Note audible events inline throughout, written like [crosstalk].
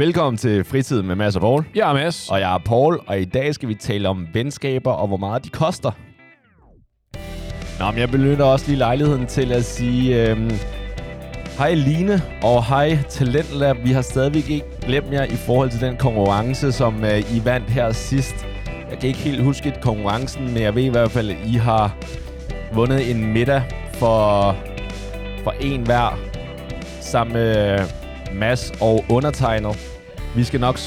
Velkommen til Fritid med Mads og Paul. Jeg er Mads. Og jeg er Paul, og i dag skal vi tale om venskaber og hvor meget de koster. Nå, men jeg benytter også lige lejligheden til at sige øhm, hej Line og hej Talentlab. Vi har stadigvæk ikke glemt jer i forhold til den konkurrence, som øh, I vandt her sidst. Jeg kan ikke helt huske konkurrencen, men jeg ved i hvert fald, at I har vundet en middag for, for en hver sammen med Mads og undertegnet. Vi skal nok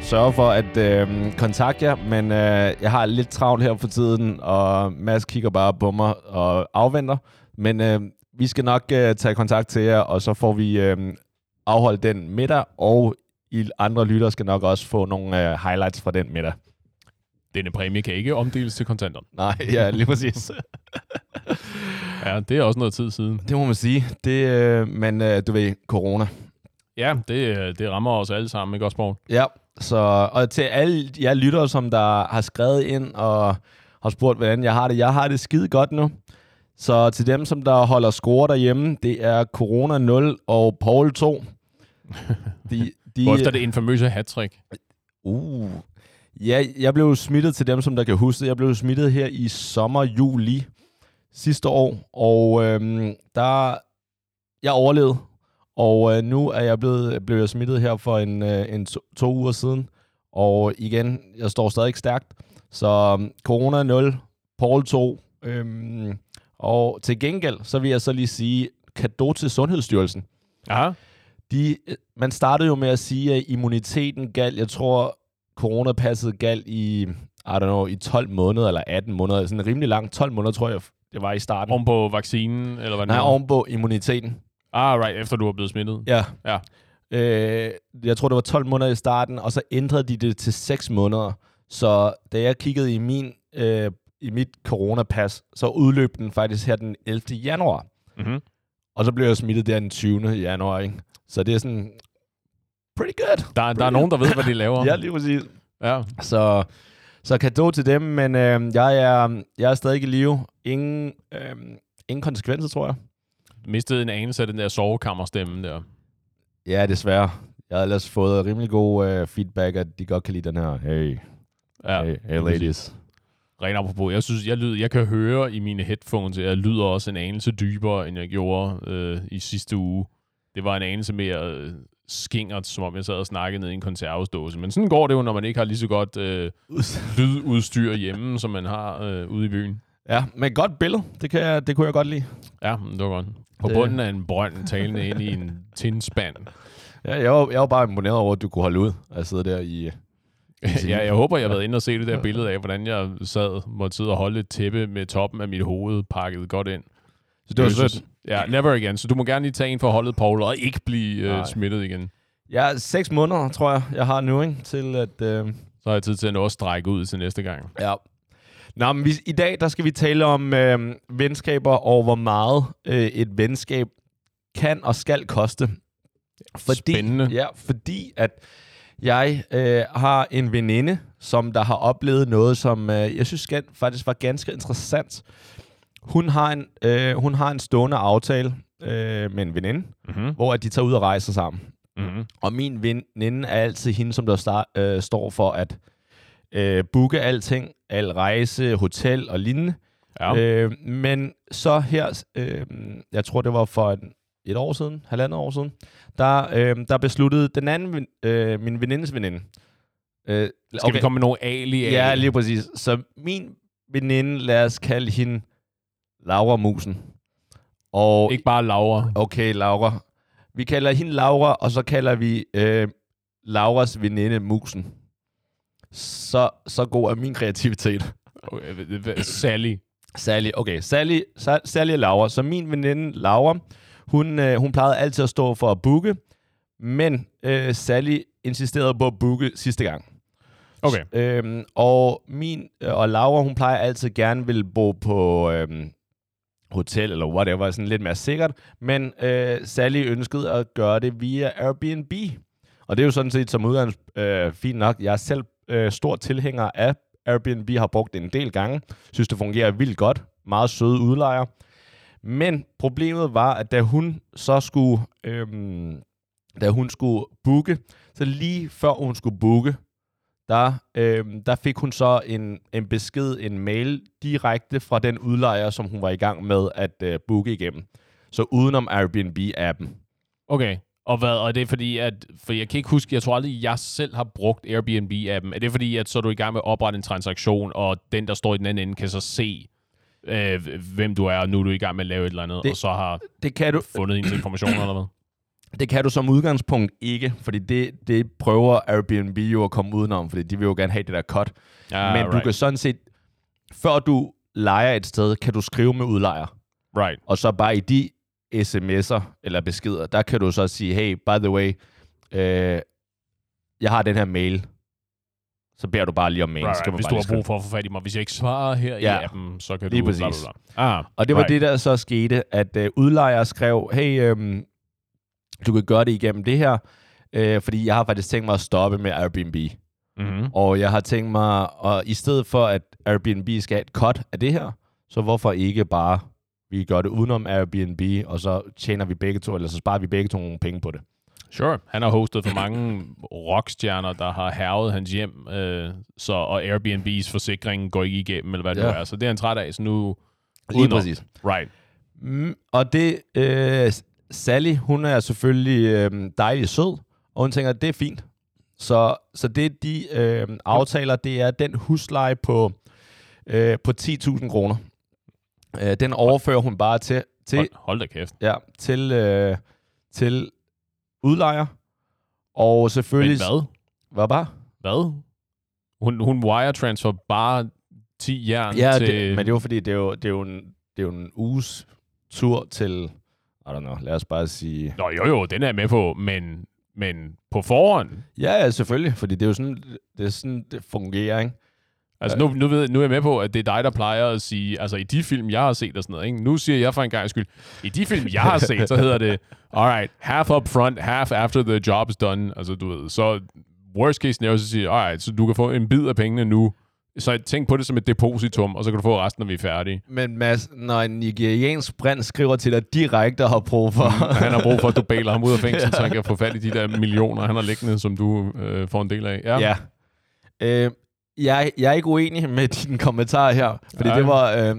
sørge for at øh, kontakte jer, men øh, jeg har lidt travlt her for tiden, og Mads kigger bare på mig og afventer. Men øh, vi skal nok øh, tage kontakt til jer, og så får vi øh, afholdt den middag, og I andre lyttere skal nok også få nogle øh, highlights fra den middag. Denne præmie kan ikke omdeles til kontanter. Nej, ja, lige præcis. [laughs] [laughs] ja, det er også noget tid siden. Det må man sige. Det, øh, men øh, du ved, corona. Ja, det, det rammer os alle sammen, ikke også, Paul? Ja, så, og til alle jer lyttere, som der har skrevet ind og har spurgt, hvordan jeg har det. Jeg har det skide godt nu. Så til dem, som der holder score derhjemme, det er Corona 0 og Paul 2. [laughs] De, de, Hvor efter det infamøse hattrick. Uh. Ja, jeg blev smittet til dem, som der kan huske Jeg blev smittet her i sommer, juli sidste år. Og øhm, der... Jeg overlevede. Og øh, nu er jeg blevet, blevet smittet her for en, øh, en to, to uger siden. Og igen, jeg står stadig stærkt. Så um, corona 0, Paul 2. Øhm, og til gengæld, så vil jeg så lige sige, kado til Sundhedsstyrelsen. Aha. De, man startede jo med at sige, at immuniteten galt, jeg tror, coronapasset galt i, I don't know, i 12 måneder eller 18 måneder. Sådan en rimelig lang 12 måneder, tror jeg, det var i starten. Om på vaccinen, eller hvad Nej, oven på immuniteten. Ah, right, efter du var blevet smittet. Ja. ja. Øh, jeg tror, det var 12 måneder i starten, og så ændrede de det til 6 måneder. Så da jeg kiggede i min øh, i mit coronapas, så udløb den faktisk her den 11. januar. Mm-hmm. Og så blev jeg smittet der den 20. januar, ikke? Så det er sådan, pretty good. Der, pretty der er nogen, der ved, hvad de laver. [laughs] ja, lige præcis. Ja. Så, så kado til dem, men øh, jeg, er, jeg er stadig i live. Ingen, øh, ingen konsekvenser, tror jeg. Mistede en anelse af den der sovekammerstemme der. Ja, desværre. Jeg har ellers fået rimelig god øh, feedback, at de godt kan lide den her. Hey, ja, hey, hey ladies. Rent apropos, jeg synes, jeg, lyd, jeg kan høre i mine headphones, at jeg lyder også en anelse dybere, end jeg gjorde øh, i sidste uge. Det var en anelse mere øh, skingert, som om jeg sad og snakkede ned i en konservesdåse. Men sådan går det jo, når man ikke har lige så godt øh, lydudstyr hjemme, som man har øh, ude i byen. Ja, men godt billede. Det, kan jeg, det kunne jeg godt lide. Ja, det var godt. På det... bunden af en brønd, talende ind i en [laughs] tindspand. Ja, jeg var, jeg var bare imponeret over, at du kunne holde ud at sidde der i... [laughs] ja, jeg håber, jeg har været inde og se det der billede af, hvordan jeg sad, måtte sidde og holde et tæppe med toppen af mit hoved pakket godt ind. Så det var sødt. Ja, never again. Så du må gerne lige tage en for holdet, Paul, og ikke blive uh, smittet igen. Ja, seks måneder, tror jeg, jeg har nu, ikke? Til at... Uh... Så har jeg tid til at nå at strække ud til næste gang. Ja. Nå, men vi, i dag der skal vi tale om øh, venskaber og hvor meget øh, et venskab kan og skal koste. Fordi, Spændende. Ja, fordi at jeg øh, har en veninde, som der har oplevet noget, som øh, jeg synes faktisk var ganske interessant. Hun har en, øh, hun har en stående aftale øh, med en veninde, mm-hmm. hvor at de tager ud og rejser sammen. Mm-hmm. Og min veninde er altid hende, som der start, øh, står for at øh, booke alting, al rejse, hotel og lignende. Ja. Øh, men så her, øh, jeg tror det var for et, et år siden, halvandet år siden, der, øh, der besluttede den anden, øh, min venindes veninde. Øh, Skal okay. vi komme med nogle alias? Ja, lige præcis. Så min veninde, lad os kalde hende Laura Musen. Og, Ikke bare Laura. Okay, Laura. Vi kalder hende Laura, og så kalder vi øh, Lauras veninde Musen så, så god er min kreativitet. Okay, Sally. Sally, okay. Sally, Sally og Laura. Så min veninde Laura, hun, øh, hun plejede altid at stå for at booke, men øh, Sally insisterede på at booke sidste gang. Okay. Øhm, og min øh, og Laura, hun plejer altid gerne vil bo på øhm, hotel eller whatever, sådan lidt mere sikkert. Men øh, Sally ønskede at gøre det via Airbnb. Og det er jo sådan set som udgangs øh, fint nok. Jeg er selv øh, stor tilhænger af Airbnb, har brugt det en del gange. Synes, det fungerer vildt godt. Meget søde udlejer. Men problemet var, at da hun så skulle øhm, da hun skulle booke. Så lige før hun skulle booke, der, øh, der fik hun så en, en besked, en mail direkte fra den udlejer, som hun var i gang med at øh, booke igennem. Så udenom Airbnb-appen. Okay. Og hvad? Og det er fordi, at... For jeg kan ikke huske, jeg tror aldrig, jeg selv har brugt Airbnb-appen. Er det fordi, at så er du i gang med at oprette en transaktion, og den, der står i den anden ende, kan så se, øh, hvem du er, og nu er du i gang med at lave et eller andet, Det- og så har Det kan du, fundet hendes informationer eller hvad? [clears throat] det kan du som udgangspunkt ikke, fordi det, det prøver Airbnb jo at komme udenom, fordi de vil jo gerne have det der cut. Ja, Men du kan sådan set, før du leger et sted, kan du skrive med udlejer. Right. Og så bare i de sms'er eller beskeder, der kan du så sige, hey, by the way, øh, jeg har den her mail. Så beder du bare lige om mail. right, right. Hvis du lige har brug for at få fat i mig. Hvis jeg ikke svarer her Ja. i appen, så kan Lige du... Bla, præcis. bla, bla. Ah, Og det var right. det, der så skete, at øh, udlejer skrev, hey, øhm, du kan gøre det igennem det her, øh, fordi jeg har faktisk tænkt mig at stoppe med Airbnb. Mm-hmm. Og jeg har tænkt mig, og i stedet for, at Airbnb skal have et cut af det her, så hvorfor ikke bare, vi gør det udenom Airbnb, og så tjener vi begge to, eller så sparer vi begge to nogle penge på det. Sure. Han har hostet for mange rockstjerner, der har hervet hans hjem, øh, så, og Airbnb's forsikring går ikke igennem, eller hvad det Ja. nu er. Så det er han træt af, så nu... Lige udenom. præcis. Right. Mm, og det, øh, Sally, hun er selvfølgelig øh, dejlig sød, og hun tænker, det er fint. Så, så det, de øh, aftaler, det er den husleje på, øh, på 10.000 kroner. Øh, den overfører hun bare til, til, Hold, hold da kæft. ja, til, øh, til udlejer. Og Men selvfølgelig... hvad? Hvad bare? Hvad? Hun, hun wire transfer bare 10 jern Ja, til... det, men det er jo fordi, det er jo, det er jo, en, det er jo en uges tur til... I don't know, lad os bare sige... Nå jo jo, den er jeg med på, men, men på forhånd. Ja, ja, selvfølgelig, fordi det er jo sådan, det, er sådan, det fungerer, ikke? Altså nu, nu, ved, nu er jeg med på, at det er dig, der plejer at sige, altså i de film, jeg har set og sådan noget, ikke? nu siger jeg for en gang skyld, i de film, jeg har set, så hedder det, alright, half up front, half after the job is done. Altså du ved, så worst case scenario, så siger alright, så du kan få en bid af pengene nu, så tænk på det som et depositum, og så kan du få resten, når vi er færdige. Men Mads, når en nigeriansk brand skriver til dig direkte og har brug for... Han har brug for, at du bailer ham ud af fængsel, [laughs] så han kan få fat i de der millioner, han har liggende, som du øh, får en del af. Ja. ja. Øh, jeg, jeg er ikke uenig med din kommentar her, fordi Nej. det var øh,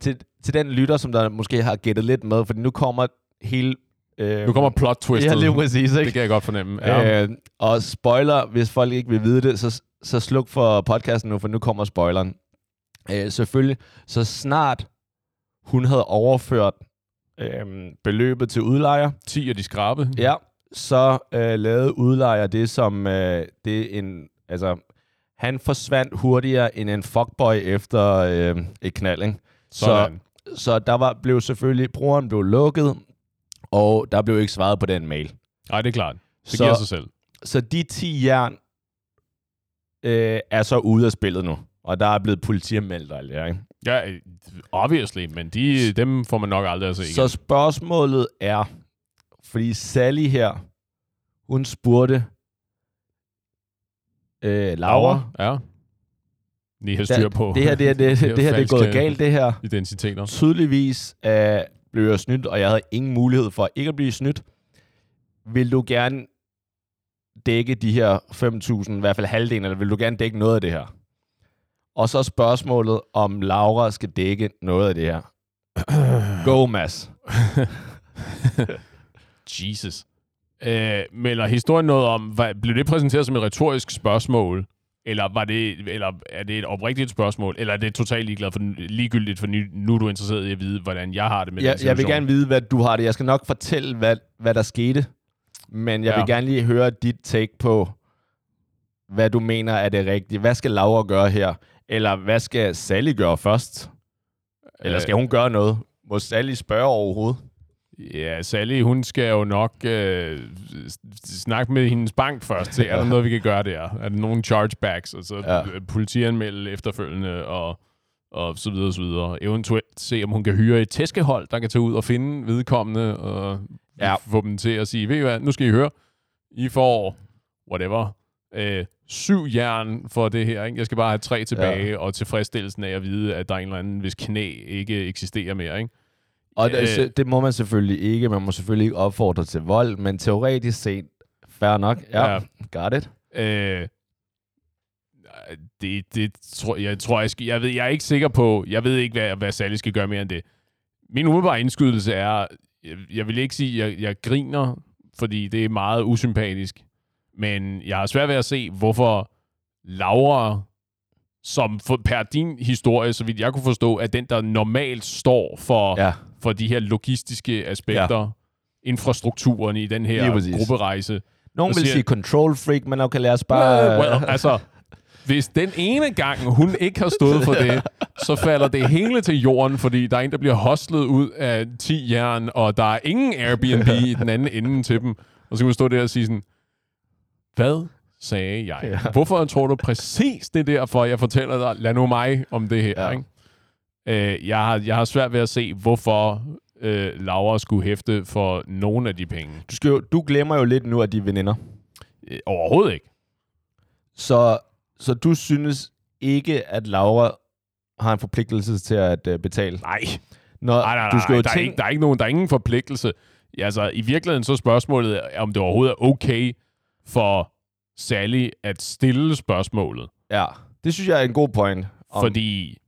til, til den lytter, som der måske har gættet lidt med, fordi nu kommer hele... Øh, Nu kommer plot twistet. Ja, lige præcis, ikke? Det kan jeg godt fornemme. Ja. Ja. Øh, og spoiler, hvis folk ikke vil vide det, så, så sluk for podcasten nu, for nu kommer spoileren. Øh, selvfølgelig, så snart hun havde overført øh, beløbet til udlejer, 10 af de skrabe. ja, så øh, lavede udlejer det som øh, det er en, altså, han forsvandt hurtigere end en fuckboy efter øh, et knald, ikke? Sådan. Så, så der var, blev selvfølgelig, brugeren blev lukket, og der blev ikke svaret på den mail. Nej, det er klart. Det Så- giver sig selv. Så de 10 jern øh, er så ude af spillet nu. Og der er blevet politianmeldt og alt det ikke? Ja, øh, obviously, men de, dem får man nok aldrig at se igen. Så spørgsmålet er, fordi Sally her, hun spurgte øh, Laura, Ja. Lige har styr på det her, det, [laughs] her, det, det, det her det er gået galt, det her. identiteter. Tydeligvis øh, blev jeg snydt, og jeg havde ingen mulighed for ikke at blive snydt. Vil du gerne dække de her 5.000, i hvert fald halvdelen, eller vil du gerne dække noget af det her? Og så spørgsmålet, om Laura skal dække noget af det her. [clears throat] Go, Mads. Jesus. Øh, melder historien noget om, hvad, blev det præsenteret som et retorisk spørgsmål? Eller, var det, eller er det et oprigtigt spørgsmål? Eller er det totalt ligeglad for, ligegyldigt, for nu, nu er du interesseret i at vide, hvordan jeg har det med den Jeg, jeg situation? vil gerne vide, hvad du har det. Jeg skal nok fortælle, hvad, hvad der skete. Men jeg Ja. vil gerne lige høre dit take på, hvad du mener er det rigtige. Hvad skal Laura gøre her? Eller hvad skal Sally gøre først? Eller skal hun gøre noget? Må Sally spørge overhovedet? Ja, Sally, hun skal jo nok øh, snakke med hendes bank først. Se, er der noget, vi kan gøre der? Er der nogle chargebacks? Og så Ja. ja. politianmelde efterfølgende og, og så videre og så videre. Eventuelt se, om hun kan hyre et tæskehold, der kan tage ud og finde vedkommende og ja. få dem til at sige, ved I hvad, nu skal I høre, I får whatever, øh, syv jern for det her. Ikke? Jeg skal bare have tre tilbage, ja. og tilfredsstillelsen af at vide, at der er en eller anden, hvis knæ ikke eksisterer mere. Ikke? Og det, Øh. øh, det må man selvfølgelig ikke. Man må selvfølgelig ikke opfordre til vold, men teoretisk set Fair nok. Ja, Ja. got it. Øh, det, det tror jeg, tror jeg, skal, jeg ved, jeg er ikke sikker på, jeg ved ikke, hvad, hvad Sally skal gøre mere end det. Min umiddelbare indskydelse er, jeg, jeg vil ikke sige, at jeg, jeg griner, fordi det er meget usympatisk, men jeg har svært ved at se, hvorfor Laura, som for, per din historie, så vidt jeg kunne forstå, er den, der normalt står for, Ja, for de her logistiske aspekter, ja. infrastrukturen i den her grupperejse. nogen vil sige control freak, men okay, lad os bare... Well, well, altså, hvis den ene gang, hun ikke har stået for det, [laughs] så falder det hele til jorden, fordi der er en, der bliver hostlet ud af 10 jern, og der er ingen Airbnb i den anden ende til dem. Og så kan man stå der og sige sådan, hvad sagde jeg? Ja. Hvorfor tror du præcis det er derfor, jeg fortæller dig, lad nu mig om det her, Ja. ikke? Øh, jeg, har, jeg har svært ved at se, hvorfor øh, Laura skulle hæfte for nogen af de penge. du, skal jo, du glemmer jo lidt nu, at de er veninder. Øh, overhovedet ikke. Så, så du synes ikke, at Laura har en forpligtelse til at uh, betale? Nej. Når, Nej, nej, nej, du skal jo der, er tænke, ikke, der, er ikke nogen, der er ingen forpligtelse. Ja, altså, I virkeligheden så er spørgsmålet, om det overhovedet er okay for Sally at stille spørgsmålet. Ja, det synes jeg er en god point. Om... Fordi,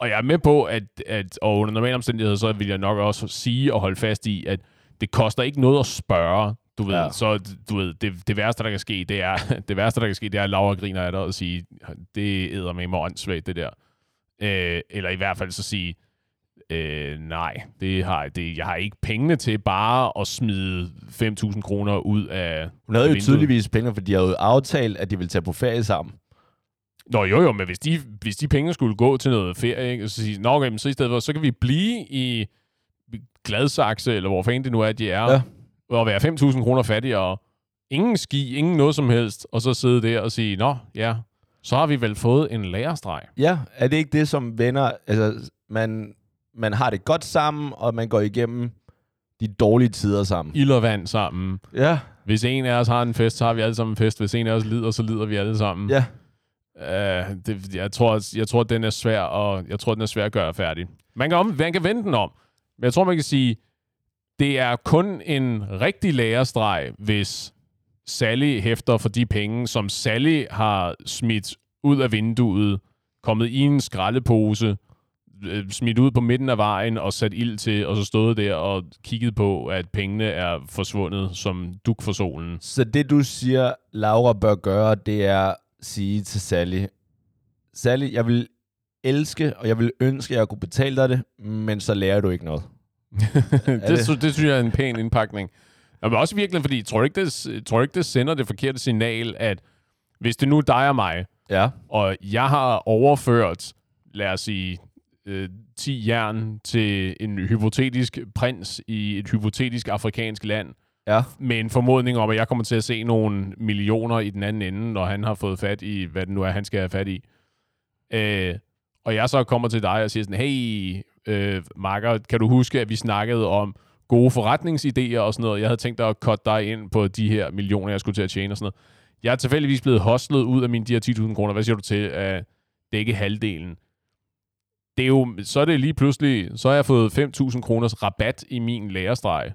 og jeg er med på, at, at og under normale omstændigheder, så vil jeg nok også sige og holde fast i, at det koster ikke noget at spørge. Du ved, Ja. så du ved, det, det, værste, der kan ske, det er, [laughs] det værste, der kan ske, det er, at Laura griner af dig og sige, det æder med mig åndssvagt, det der. Øh, eller i hvert fald så sige, øh, nej, det har, det, jeg har ikke pengene til bare at smide 5.000 kroner ud af Hun havde jo vinduet. tydeligvis penge, for de havde jo aftalt, at de ville tage på ferie sammen. Nå jo jo, men hvis de, hvis de penge skulle gå til noget ferie, ikke, og så sige, nå okay, men så i stedet for, så kan vi blive i Gladsaxe, eller hvor fanden det nu er, de er, Ja. og være 5.000 kroner fattigere, ingen ski, ingen noget som helst, og så sidde der og sige, nå ja, så har vi vel fået en lærestreg. Ja, er det ikke det, som venner... Altså, man, man har det godt sammen, og man går igennem de dårlige tider sammen. Ild og vand sammen. Ja, Hvis en af os har en fest, så har vi alle sammen en fest. Hvis en af os lider, så lider vi alle sammen. ja. Uh, det, jeg, tror, jeg tror, den er svær og jeg tror, den er svær at gøre færdig. Man kan, om, man kan vende den om. Men jeg tror, man kan sige, det er kun en rigtig lærestreg, hvis Sally hæfter for de penge, som Sally har smidt ud af vinduet, kommet i en skraldepose, øh, smidt ud på midten af vejen og sat ild til, og så stået der og kigget på, at pengene er forsvundet som duk for solen. Så det, du siger, Laura bør gøre, det er sige til Sally, Sally, jeg vil elske, og jeg vil ønske, at jeg kunne betale dig det, men så lærer du ikke noget. det, [laughs] det- det? Sy- det synes jeg er en pæn indpakning. Men også virkelig, fordi tror ikke, det, tror ikke, det sender det forkerte signal, at hvis det nu er dig og mig, Ja, og jeg har overført, lad os sige, øh, 10 jern til en hypotetisk prins i et hypotetisk afrikansk land, ja, med en formodning om, at jeg kommer til at se nogle millioner i den anden ende, når han har fået fat i, hvad det nu er, han skal have fat i. Øh, og jeg så kommer til dig og siger sådan, hey, øh, Marker, kan du huske, at vi snakkede om gode forretningsidéer og sådan noget? Jeg havde tænkt dig at cutte dig ind på de her millioner, jeg skulle til at tjene og sådan noget. Jeg er tilfældigvis blevet hostlet ud af mine de her 10.000 kroner. Hvad siger du til at dække halvdelen? Det er jo, så er det lige pludselig, så har jeg fået 5.000 kroners rabat i min lærerstreg.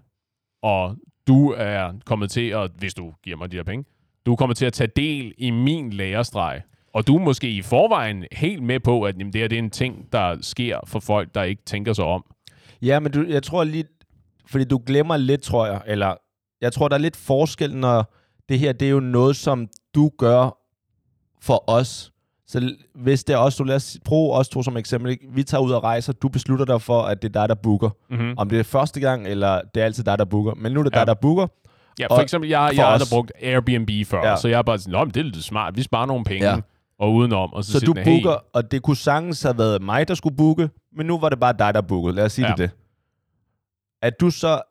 Og du er kommet til at, hvis du giver mig de her penge, du er kommet til at tage del i min lærestreg. Og du er måske i forvejen helt med på, at jamen, det her det er en ting, der sker for folk, der ikke tænker sig om. Ja, men du, jeg tror lige, fordi du glemmer lidt, tror jeg, eller jeg tror, der er lidt forskel, når det her, det er jo noget, som du gør for os. Så hvis det er os, du lad os bruge os to som eksempel. ikke? Vi tager ud og rejser, du beslutter dig for, at det er dig, der booker. Mm-hmm. Om det er første gang, eller det er altid dig, der booker. Men nu er det Ja. dig, der booker. Ja, for eksempel, jeg, for jeg har aldrig brugt Airbnb før, Ja. så jeg er bare sådan, det er lidt smart, vi sparer nogle penge, Ja. og udenom. Og så, Så du den, hey, booker, og det kunne sagtens have været mig, der skulle booke, men nu var det bare dig, der bookede. Lad os sige Ja. det det. At du så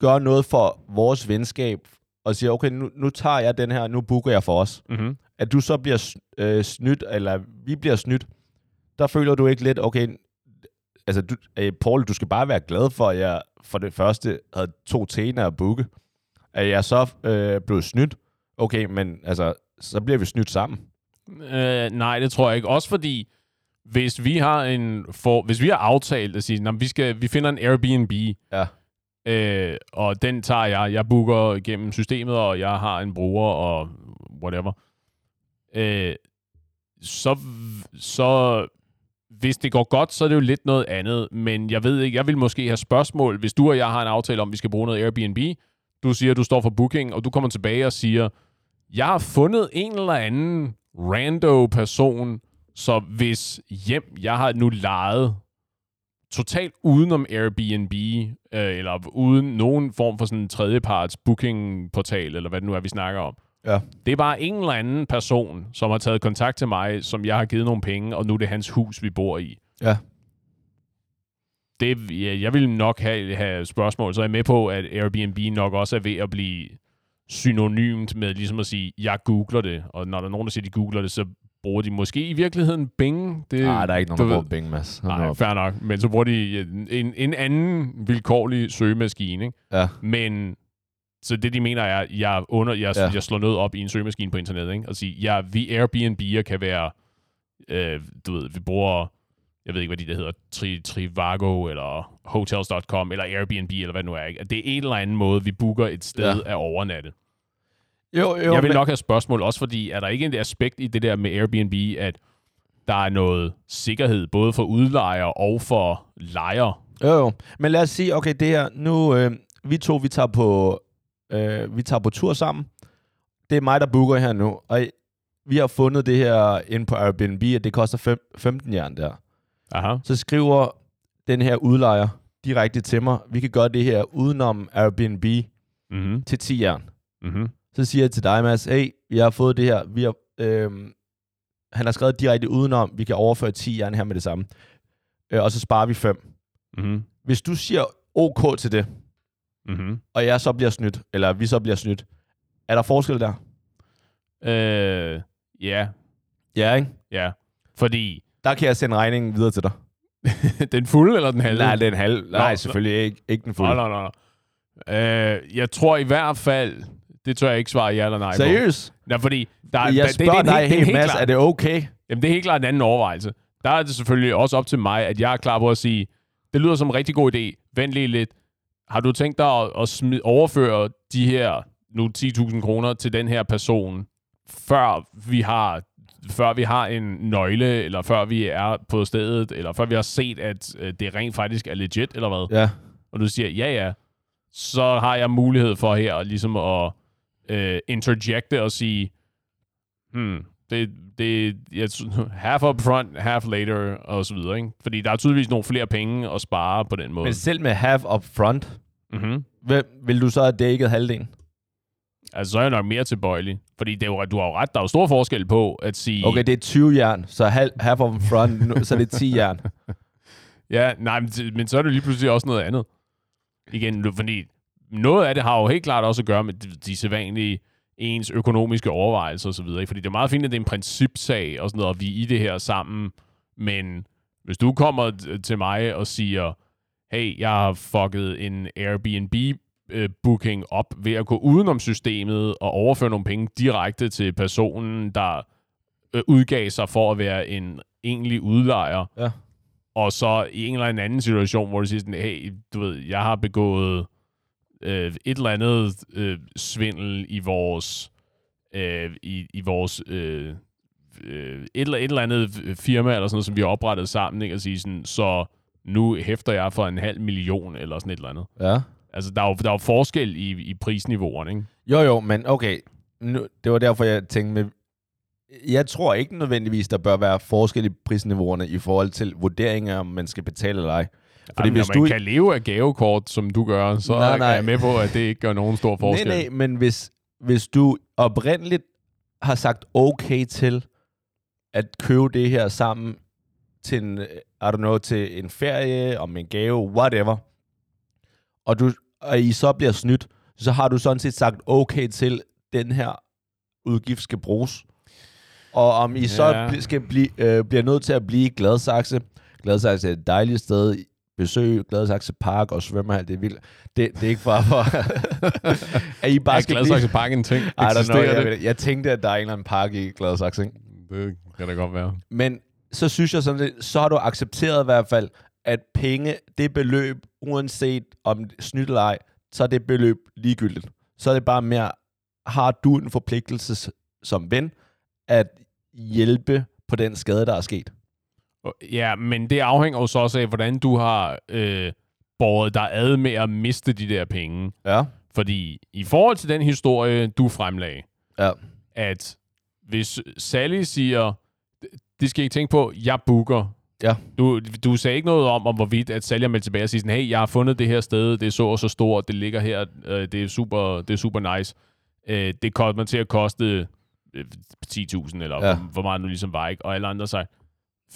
gør noget for vores venskab, og siger, okay, nu, nu tager jeg den her, nu booker jeg for os. Mm-hmm. At du så bliver øh, snydt, eller vi bliver snydt, der føler du ikke lidt, okay, altså du, øh, Paul, du skal bare være glad for, at jeg for det første havde to tjener at booke. At jeg så øh, blev snydt, okay, men altså, så bliver vi snydt sammen. Øh, nej, det tror jeg ikke. Også fordi, hvis vi har en for, hvis vi har aftalt at sige, "Nå, men vi, skal, vi finder en Airbnb, Ja. øh, og den tager jeg. Jeg booker gennem systemet, og jeg har en bruger og whatever. Øh, så, så hvis det går godt, så er det jo lidt noget andet, men jeg ved ikke, jeg vil måske have spørgsmål, hvis du og jeg har en aftale om, at vi skal bruge noget Airbnb, du siger, at du står for booking, og du kommer tilbage og siger, jeg har fundet en eller anden rando person, så hvis hjem, jeg har nu lejet totalt udenom Airbnb, øh, eller uden nogen form for sådan en tredjeparts bookingportal, eller hvad det nu er, vi snakker om. Ja. Det er bare en eller anden person, som har taget kontakt til mig, som jeg har givet nogle penge, og nu er det hans hus, vi bor i. Ja. Det, ja, jeg vil nok have, have spørgsmål, så er jeg med på, at Airbnb nok også er ved at blive synonymt med ligesom at sige, jeg googler det, og når der er nogen, der siger, de googler det, så bruger de måske i virkeligheden Bing. Det, Nej, der er ikke nogen, der bruger Bing, Mads. Nej, fair nok. Men så bruger de en, en anden vilkårlig søgemaskine. Ikke? Ja. Men så det, de mener er, jeg, under, jeg, Ja. jeg slår noget op i en søgemaskine på internettet, ikke? og sige, ja, vi Airbnb'er kan være, øh, du ved, vi bruger, jeg ved ikke, hvad de der hedder, Tri, Trivago, eller Hotels.com, eller Airbnb, eller hvad det nu er. Ikke? At det er en eller anden måde, vi booker et sted Ja. at overnatte. Jo, jo, jeg vil men, nok have spørgsmål, også fordi, er der ikke et aspekt i det der med Airbnb, at der er noget sikkerhed, både for udlejer og for lejer? jo, jo. Men lad os sige, okay, det her, nu, øh, vi to, vi tager på, øh, vi tager på tur sammen. Det er mig, der booker her nu, og vi har fundet det her inde på Airbnb, at det koster fem, 15 jern der. Aha. Så skriver den her udlejer direkte til mig, vi kan gøre det her udenom Airbnb Mhm. til 10 jern. Mhm. Så siger jeg til dig, Mads, hey, vi har fået det her. Vi har, øhm, han har skrevet direkte udenom, vi kan overføre 10 jern her med det samme. Øh, og så sparer vi 5. Mhm. Hvis du siger OK til det, Mhm. og jeg så bliver snydt, eller vi så bliver snydt, er der forskel der? Øh, ja, Ja, ikke? ja. Fordi, Der kan jeg sende regningen videre til dig. [laughs] den fulde eller den halve? Nej, det er en halv. Nej, Nå, selvfølgelig ikke, ikke den fulde. nå, nå. Øh, jeg tror i hvert fald, det tør jeg ikke svare ja eller nej på. Seriøst? Nej, fordi der, Jeg der, spørger det, det, dig, helt- er helt klart- er det okay? Jamen, det er helt klart en anden overvejelse. Der er det selvfølgelig også op til mig, at jeg er klar på at sige, det lyder som en rigtig god idé. Vent lige lidt. Har du tænkt dig at, at smid, overføre de her nu 10.000 kroner til den her person, før vi har før vi har en nøgle, eller før vi er på stedet, eller før vi har set, at øh, det rent faktisk er legit, eller hvad? Ja. og du siger, ja, ja, så har jeg mulighed for her ligesom at øh, interjecte og sige, hmm, det, det jeg, [laughs] half up front, half later, og så videre, ikke? Fordi der er tydeligvis nogle flere penge at spare på den måde. Men selv med half up front, Mm-hmm. hvem, vil du så have dækket halvdelen? Altså, så er jeg nok mere tilbøjelig. Fordi det er jo, du har jo ret, der er jo stor forskel på at sige... Okay, det er 20 jern, så half, half up front, så er det 10 jern. [laughs] Ja, nej, men, men så er det lige pludselig også noget andet. Igen, fordi noget af det har jo helt klart også at gøre med de, de sædvanlige ens økonomiske overvejelser osv. Fordi det er meget fint, at det er en principsag og sådan noget, og vi er i det her sammen. Men hvis du kommer til mig og siger, hey, jeg har fucket en Airbnb-booking op ved at gå udenom systemet og overføre nogle penge direkte til personen, der øh, udgav sig for at være en egentlig udlejer, Ja. og så i en eller anden situation, hvor du siger sådan, hey, du ved, jeg har begået øh, et eller andet øh, svindel i vores øh, i, i vores øh, øh, et, eller, et eller andet firma eller sådan noget, som vi har oprettet sammen, ikke? Og sige sådan, så nu hæfter jeg for en halv million eller sådan et eller andet. Ja. Altså, der er jo, der er jo forskel i, i prisniveauerne, ikke? Jo, jo, men okay. Nu, det var derfor, jeg tænkte med... Jeg tror ikke nødvendigvis, der bør være forskel i prisniveauerne i forhold til vurderinger, om man skal betale eller ej. Fordi hvis når man du- kan leve af gavekort, som du gør, så Nej, nej, er jeg med på, at det ikke gør nogen stor [laughs] forskel. Nej, nej, men hvis, hvis du oprindeligt har sagt okay til at købe det her sammen til en, I don't know, til en ferie, om en gave, whatever, og, du, og I så bliver snydt, så har du sådan set sagt okay til, den her udgift skal bruges. Og om I så Ja. bl- skal blive, øh, bliver nødt til at blive i Gladsaxe. Gladsaxe er et dejligt sted. Besøg Gladsaxe Park og svømmehal, det er vildt. Det, det er ikke for, for [laughs] at I bare er skal. Gladsaxe Park en ting? Don't know, jeg, det? jeg tænkte, at der er en eller anden park i Gladsaxe, ikke? Det kan da godt være. Men så synes jeg sådan lidt, så har du accepteret i hvert fald, at penge, det beløb, uanset om snydt eller ej, så er det beløb ligegyldigt. Så er det bare mere, har du en forpligtelse som ven, at hjælpe på den skade, der er sket. Ja, men det afhænger jo så også af, hvordan du har øh, båret dig ad med at miste de der penge. Ja. Fordi i forhold til den historie, du fremlagde, Ja. at hvis Sally siger, det skal I ikke tænke på, jeg booker. Ja. Du, du sagde ikke noget om, om hvorvidt at Sally er meldt tilbage og siger sådan, hey, jeg har fundet det her sted, det er så og så stort, det ligger her, øh, det, er super, det er super nice. Øh, det kommer til at koste øh, 10.000, eller Ja. hvor, meget nu ligesom var, ikke? Og alle andre sagde,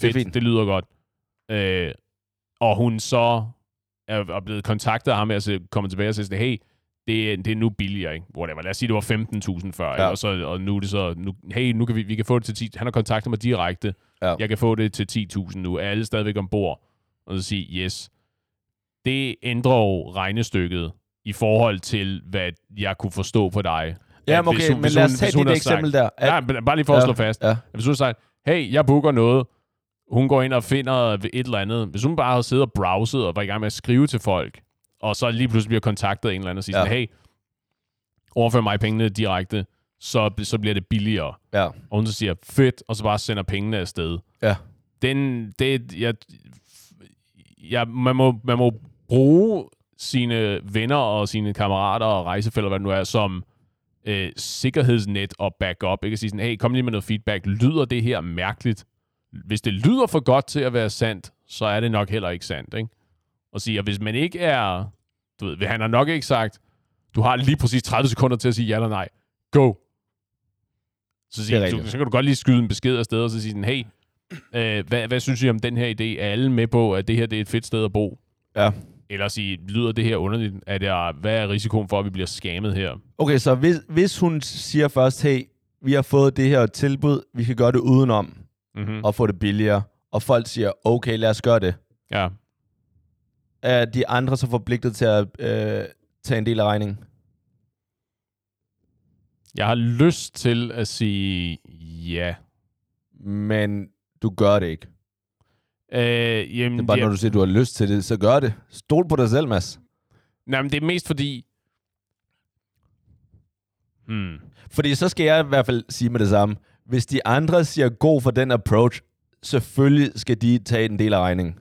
fedt, det, det lyder godt. Øh, og hun så er, er blevet kontaktet af ham, og så kommer tilbage og siger sådan, hey, det, er- det er nu billigere, ikke? Whatever. Lad os sige, det var 15.000 før, ja. Og, så, og nu er det så, nu, hey, nu kan vi, vi kan få det til 10. Han har kontaktet mig direkte. Ja. Jeg kan få det til 10.000 nu. Er alle stadigvæk ombord? Og så sige, yes. Det ændrer jo regnestykket i forhold til, hvad jeg kunne forstå på dig. Ja, At okay, hvis hun- men hvis lad os tage dit eksempel sagt, der. Ja, men bare lige for at Ja, slå fast. Ja. Hvis du har sagt, hey, jeg booker noget, hun går ind og finder et eller andet. Hvis hun bare havde siddet og browset og var i gang med at skrive til folk, og så lige pludselig bliver kontaktet af en eller anden og siger Ja. sådan, hey, overfør mig pengene direkte, så, så bliver det billigere. Ja. Og hun så siger, fedt, og så bare sender pengene afsted. Ja. Den, det, jeg, jeg, man, må, man må bruge sine venner og sine kammerater og rejsefælder, hvad det nu er, som øh, sikkerhedsnet og backup. Ikke at sige sådan, hey, kom lige med noget feedback. Lyder det her mærkeligt? Hvis det lyder for godt til at være sandt, så er det nok heller ikke sandt, ikke? Og sige, at hvis man ikke er... Du ved, han har nok ikke sagt, du har lige præcis 30 sekunder til at sige ja eller nej. Go! Så, siger, er du, så kan du godt lige skyde en besked afsted, og så sige sådan, hey, øh, hvad, hvad synes I om den her idé? Er alle med på, at det her det er et fedt sted at bo? Ja. Eller sige, lyder det her underligt? Er det, hvad er risikoen for, at vi bliver scammet her? Okay, så hvis, hvis hun siger først, hey, vi har fået det her tilbud, vi kan gøre det udenom Mm-hmm. og få det billigere, og folk siger, okay, lad os gøre det, Ja. er de andre så forpligtet til at øh, tage en del af regningen? Jeg har lyst til at sige ja. Men du gør det ikke. Øh, jamen, Det er bare, ja, når du siger, du har lyst til det, så gør det. Stol på dig selv, Mads. nej, men det er mest fordi... Hmm. Fordi så skal jeg i hvert fald sige med det samme. Hvis de andre siger god for den approach, selvfølgelig skal de tage en del af regningen.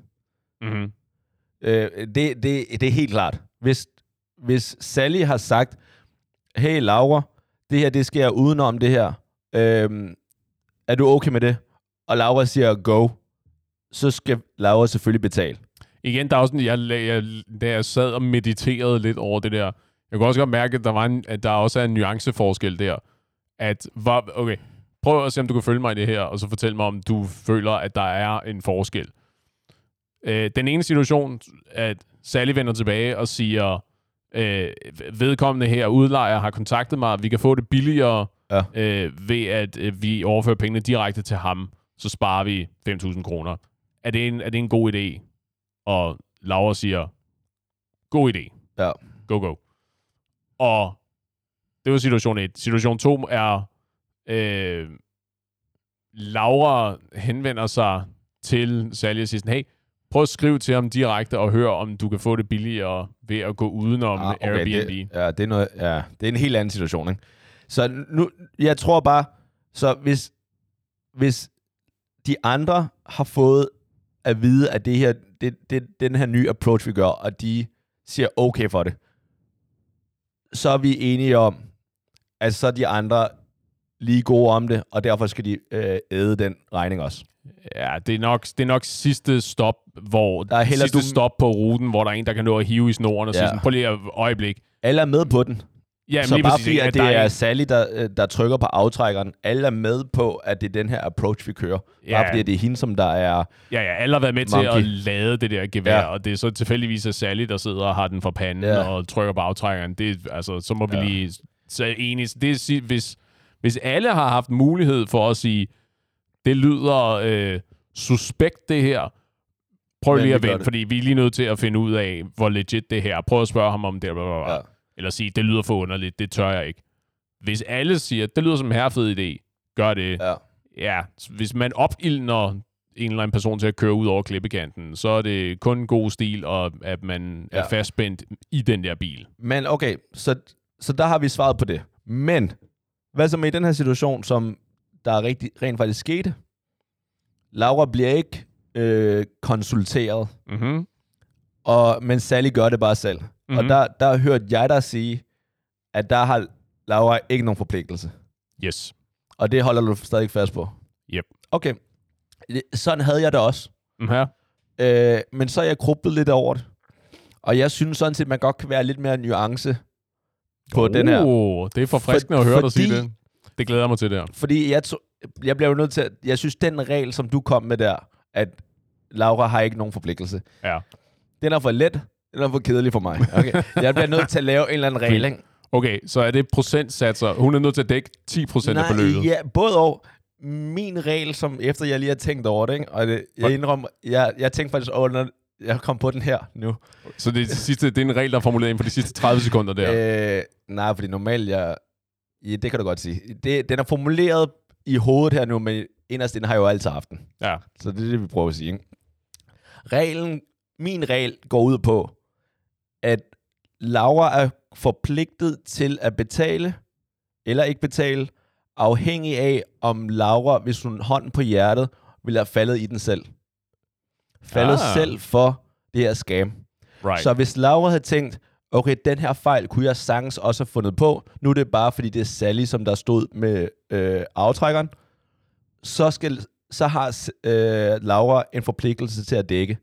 Mm-hmm. Øh, det, det, det er helt klart. Hvis, hvis Sally har sagt, hey Laura, det her, det sker udenom det her. Øhm, er du okay med det? Og Laura siger go, så skal Laura selvfølgelig betale. Igen, der er også sådan, jeg, jeg, da jeg sad og mediterede lidt over det der, jeg kunne også godt mærke, at der, var en, at der også er en nuanceforskel der. At, var, okay, prøv at se, om du kan følge mig i det her, og så fortæl mig, om du føler, at der er en forskel. Øh, den ene situation, at Sally vender tilbage og siger, øh, vedkommende her, udlejer, har kontaktet mig, vi kan få det billigere, Ja. øh, ved at øh, vi overfører pengene direkte til ham, så sparer vi 5.000 kroner. Er det, en, er det en god idé? Og Laura siger, god idé. Ja. Go, go. Og det var situation 1. Situation 2 er, øh, Laura henvender sig til Sally og siger sådan, hey, prøv at skrive til ham direkte og hør, om du kan få det billigere ved at gå udenom ah, okay, Airbnb. Det, ja, det er, noget, ja, det er en helt anden situation. Ikke? Så nu, jeg tror bare, så hvis, hvis de andre har fået at vide, at det her, det, det, den her nye approach, vi gør, og de siger okay for det, så er vi enige om, at så de andre lige gode om det, og derfor skal de øh, æde den regning også. Ja, det er, nok, det er nok sidste stop, hvor Der er sidste du- stop på ruten, hvor der er en, der kan nå at hive i snoren og ja. Sige sådan, prøv lige et øjeblik. Alle er med på den. Ja, så lige bare fordi, at det er en- Sally, der, øh, der trykker på aftrækkeren, alle er med på, at det er den her approach, vi kører. Ja. Bare fordi, at det er hende, som der er... Ja, ja, alle har været med til Monkey. at lade det der gevær, Ja. og det er så tilfældigvis at Sally, der sidder og har den for panden Ja. og trykker på aftrækkeren. Det, altså, så må vi Ja. lige... Så enig, det er, hvis, hvis alle har haft mulighed for at sige, det lyder øh, suspekt det her, prøv Men lige at vente, fordi vi er lige nødt til at finde ud af, hvor legit det her er. Prøv at spørge ham om det. Bla, bla, bla. Ja. Eller sige, det lyder for underligt, det tør jeg ikke. Hvis alle siger, det lyder som en herrefed idé, gør det. Ja. Ja, hvis man opildner en eller anden person til at køre ud over klippekanten, så er det kun god stil, og at man. Ja. er fastspændt i den der bil. Men okay, så, så der har vi svaret på det. Men, hvad så med i den her situation, som der er rigtig, rent faktisk skete? Laura bliver ikke øh, konsulteret, Mm-hmm. og, men Sally gør det bare selv. Mm-hmm. Mhm. Og der, der hørte jeg dig sige, at der har Laura ikke nogen forpligtelse. Yes. Og det holder du stadig fast på? Yep. Okay. Sådan havde jeg det også. Mm-hmm. Øh, men så er jeg krublet lidt over det. Og jeg synes sådan set, at man godt kan være lidt mere nuance på oh, den her. Det er forfriskende For- at høre dig sige fordi- det. Det glæder jeg mig til der. Fordi jeg, jeg bliver jo nødt til at, jeg synes, den regel, som du kom med der, at Laura har ikke nogen forpligtelse, Ja. den er for let, den er for kedelig for mig. Okay. Jeg bliver nødt til at lave en eller anden regel, ikke? Okay, så er det procentsatser. Hun er nødt til at dække 10% af beløbet. ja, både og. Min regel, som efter jeg lige har tænkt over det, ikke? og det, jeg indrømmer, jeg, jeg tænkte faktisk over, når jeg kom på den her nu. Så det, er sidste, det er en regel, der er formuleret inden for de sidste 30 sekunder der. Øh, nej, fordi normalt, jeg, ja, det kan du godt sige. Det, den er formuleret i hovedet her nu, men inderst inde har jeg jo altid haft den. Ja. Så det er det, vi prøver at sige. Ikke? Reglen, min regel går ud på, at Laura er forpligtet til at betale eller ikke betale, afhængig af, om Laura, hvis hun hånden på hjertet, ville have faldet i den selv. Faldet Ah. selv for det her scam. Right. Så hvis Laura havde tænkt, okay, den her fejl kunne jeg sagtens også have fundet på, nu er det bare, fordi det er Sally, som der stod med øh, aftrækkeren, så, skal, så har øh, Laura en forpligtelse til at dække.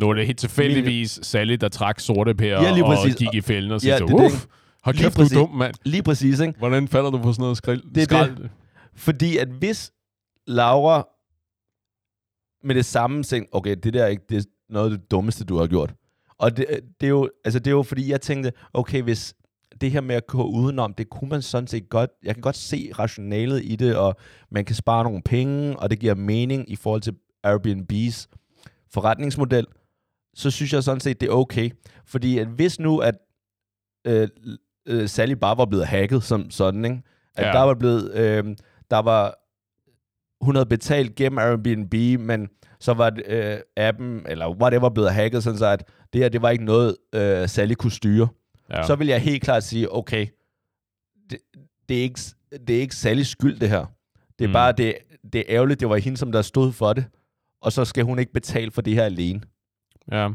Nu er det helt tilfældigvis Sally, der trak sorte pærer Ja, lige og gik i fælden og Ja, det det, uff, Lige kæft, du præcis. dum, mand. Lige præcis, ikke? Hvordan falder du på sådan noget skrild? Det er skrald? Fordi at hvis Laura med det samme tænkte, okay, det der er ikke det er noget af det dummeste, du har gjort. Og det, det, er jo, altså det er jo fordi, jeg tænkte, okay, hvis det her med at gå udenom, det kunne man sådan set godt, jeg kan godt se rationalet i det, og man kan spare nogle penge, og det giver mening i forhold til Airbnb's forretningsmodel, så synes jeg sådan set, det er okay. Fordi at hvis nu, at øh, øh, Sally bare var blevet hacket som sådan, ikke? at ja. der var blevet, øh, der var, hun havde betalt gennem Airbnb, men så var øh, appen, eller whatever, blevet hacket, sådan så at det her, det var ikke noget, øh, Sally kunne styre. Ja. Så vil jeg helt klart sige, okay, det, det, er, ikke, det er ikke Sallys skyld, det her. Det er mm. bare, det, det er ærgerligt, det var hende, som der stod for det, og så skal hun ikke betale for det her alene. ja.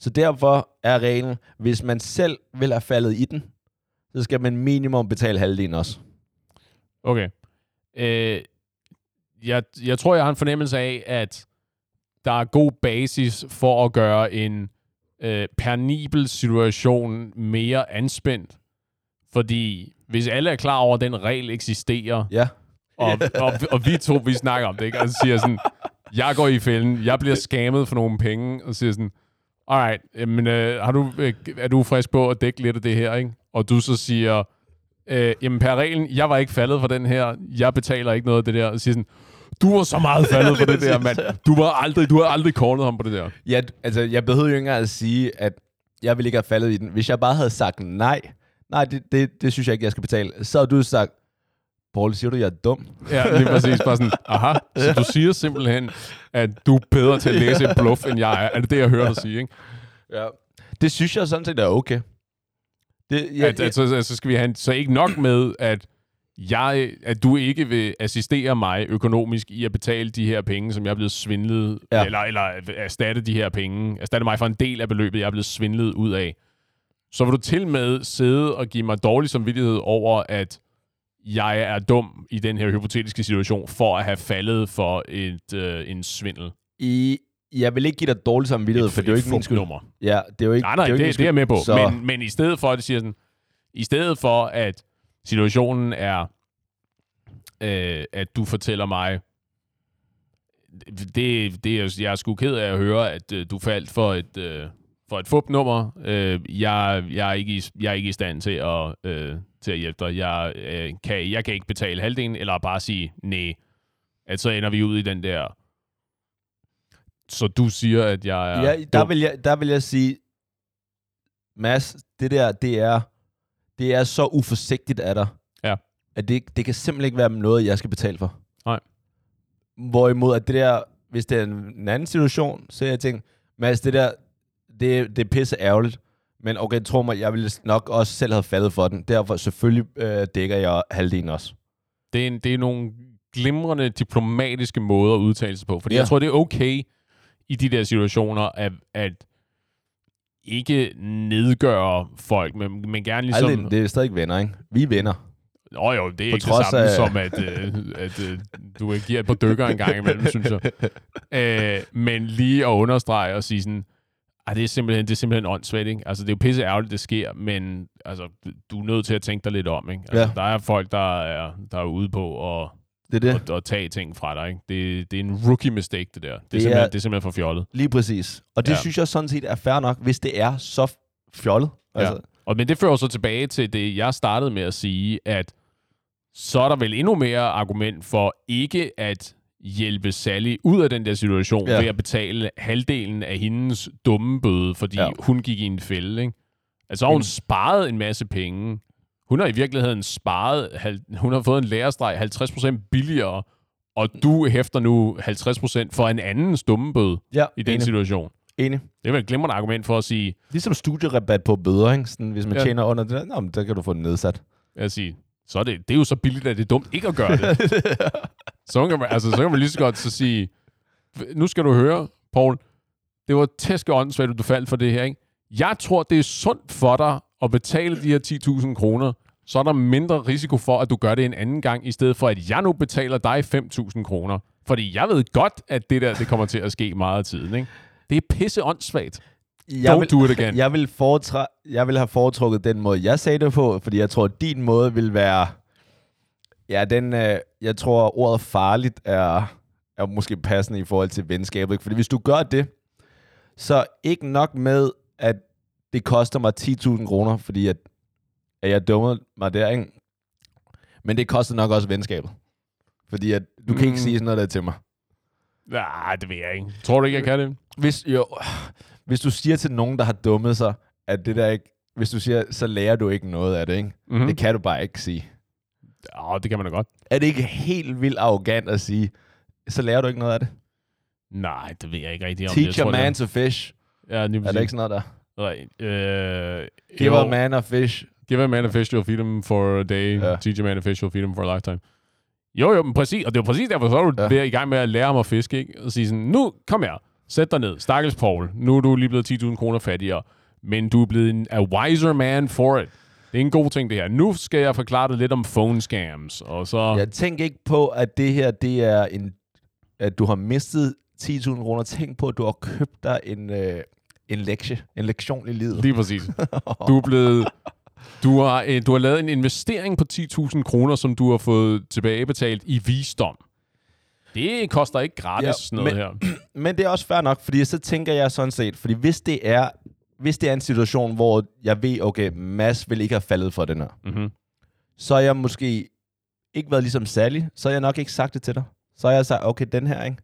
Så derfor er reglen, hvis man selv vil have faldet i den, så skal man minimum betale halvdelen også. Okay. Øh, jeg, jeg tror, jeg har en fornemmelse af, at der er god basis for at gøre en øh, pernibel situation mere anspændt. Fordi hvis alle er klar over, at den regel eksisterer, Ja. og, [laughs] og, og vi to, vi snakker om det, ikke? og så siger sådan, jeg går i fælden, jeg bliver skammet for nogle penge, og siger sådan, alright, men øh, har du, øh, er du frisk på at dække lidt af det her, ikke? Og du så siger, øh, jamen per reglen, jeg var ikke faldet for den her, jeg betaler ikke noget af det der, og siger sådan, du var så meget [laughs] faldet for det der, mand. Du var aldrig, du har aldrig callet ham på det der. Ja, altså, jeg behøvede jo ikke engang at sige, at jeg ville ikke have faldet i den. Hvis jeg bare havde sagt nej, nej, det, det, det synes jeg ikke, jeg skal betale, så havde du sagt, Paul, siger du, jeg er dum? Ja, lige præcis. Bare sådan, aha, så du siger simpelthen, at du er bedre til at læse et bluff, end jeg er. Er det det, jeg hører dig sige, ikke? Ja. Det synes jeg sådan set er okay. Det, Ja, at, at, så, altså, skal vi have en, så ikke nok med, at jeg, at du ikke vil assistere mig økonomisk i at betale de her penge, som jeg er blevet svindlet, ja. Eller, eller erstatte de her penge, erstatte mig for en del af beløbet, jeg er blevet svindlet ud af. Så vil du til med sidde og give mig dårlig samvittighed over, at jeg er dum i den her hypotetiske situation, for at have faldet for et, øh, en svindel. I, jeg vil ikke give dig dårlig samvittighed, for det er jo ikke min skyld. nummer. Ja, det er jo ikke, Nej, nej, det, er jo det, ikke det, det er jeg med på. Så, Men, men i stedet for, at det siger sådan, i stedet for, at situationen er, øh, at du fortæller mig, det, det er, jeg er sgu ked af at høre, at øh, du faldt for et, øh, for et fup-nummer. Øh, jeg, jeg, er ikke i, jeg er ikke i stand til at, øh, til at hjælpe dig. Jeg, øh, kan, jeg kan ikke betale halvdelen, eller bare sige nej. At så ender vi ud i den der... Så du siger, at jeg er... ja, der, dum. vil jeg, der vil jeg sige, Mads, det der, det er, det er så uforsigtigt af dig, Ja. at det, det kan simpelthen ikke være noget, jeg skal betale for. Nej. Hvorimod at det der hvis det er en, en anden situation, så jeg tænkt, Mads, det der, det, det er pisse ærgerligt. Men okay, tro mig, jeg ville nok også selv have faldet for den. Derfor selvfølgelig øh, dækker jeg halvdelen også. Det er, en, det er nogle glimrende diplomatiske måder at udtale sig på. Fordi Ja. jeg tror, det er okay i de der situationer, at, at ikke nedgøre folk, men, men gerne ligesom... Ligesom... det er stadig venner, ikke? Vi er venner. Åh jo, det er På ikke det samme af- som, at, øh, at øh, du giver et par dykker en gang imellem, synes jeg. [laughs] Øh, men lige at understrege og sige sådan, ej, det er simpelthen, det er simpelthen åndssvagt, ikke? Altså, det er jo pisse ærgerligt, det sker, men altså, du er nødt til at tænke dig lidt om, ikke? Altså, Ja. Der er folk, der er, der er ude på at, Det er det. at, at tage ting fra dig, ikke? Det, det er en rookie mistake, det der. Det er, Det er- simpelthen, det er simpelthen for fjollet. Lige præcis. Og det Ja. synes jeg sådan set er fair nok, hvis det er så fjollet. Altså, Ja. Og, men det fører så tilbage til det, jeg startede med at sige, at så er der vel endnu mere argument for ikke at hjælpe Sally ud af den der situation ja. Ved at betale halvdelen af hendes dumme bøde, fordi ja. Hun gik i en fælde. Ikke? Altså har hun sparet en masse penge. Hun har i virkeligheden sparet, hun har fået en lærestreg 50% billigere, og du hæfter nu 50% for en andens dumme bøde ja, i den enig. situation. enig. Det er vel et glimrende argument for at sige, Ligesom studierabat på bøder, ikke? Sådan, hvis man Ja. tjener under det, der, nå, men der kan du få den nedsat. at sige, så er det, det er jo så billigt, at det er dumt ikke at gøre det. [laughs] så, kan man, altså, så kan man lige så godt så sige, nu skal du høre, Paul, det var tæske åndssvagt, at du faldt for det her, ikke? Jeg tror, det er sundt for dig at betale de her 10.000 kroner, så er der mindre risiko for, at du gør det en anden gang, i stedet for, at jeg nu betaler dig 5.000 kroner. Fordi jeg ved godt, at det der, det kommer til at ske meget af tiden, ikke? Det er pisse åndssvagt. Jeg Don't vil, do it again. [laughs] jeg vil, foretra- jeg vil have foretrukket den måde, jeg sagde det på, fordi jeg tror, at din måde vil være... Ja, den, øh, jeg tror, ordet farligt er, er måske passende i forhold til venskabet. ikke? Fordi hvis du gør det, så ikke nok med, at det koster mig 10.000 kroner, fordi at, at jeg dummede mig der, ikke? Men det koster nok også venskabet. Fordi at, du kan Mm. ikke sige sådan noget der til mig. Nej, det ved jeg ikke. Tror du ikke, jeg kan det? Hvis, jo, hvis du siger til nogen, der har dummet sig, at det der ikke... Hvis du siger, så lærer du ikke noget af det, ikke? Mm-hmm. Det kan du bare ikke sige. Ja, det kan man da godt. Er det ikke helt vildt arrogant at sige, så lærer du ikke noget af det? Nej, det ved jeg ikke rigtig om. Teach jeg a tror, man det to fish. er. Ja, Er det ikke sådan noget der? Right. Øh, Give jo, a man a fish. give a man a fish, you'll feed him for a day. Ja. Teach a man a fish, you'll feed him for a lifetime. Jo, jo, men præcis. Og det er jo præcis derfor, så er du Ja. ja. i gang med at lære ham at fiske, ikke? Og sige sådan, nu, kom her, sæt dig ned. Stakkels Paul, nu er du lige blevet 10.000 kroner fattigere, men du er blevet en a wiser man for it. Det er en god ting, det her. Nu skal jeg forklare dig lidt om phone scams, og så... Jeg tænker ikke på, at det her, det er en... At du har mistet 10.000 kroner. Tænk på, at du har købt dig en, øh, en lektie. En lektion i livet. Lige præcis. Du er blevet... Du har, øh, du har lavet en investering på 10.000 kroner, som du har fået tilbagebetalt i visdom. Det koster ikke gratis, Ja, sådan noget men- her. [clears throat] Men det er også fair nok, fordi så tænker jeg sådan set, fordi hvis det er, hvis det er en situation, hvor jeg ved, okay, Mads vil ikke have faldet for den her, Mm-hmm. så har jeg måske ikke været ligesom Sally, så har jeg nok ikke sagt det til dig. Så har jeg sagt, okay, den her, ikke?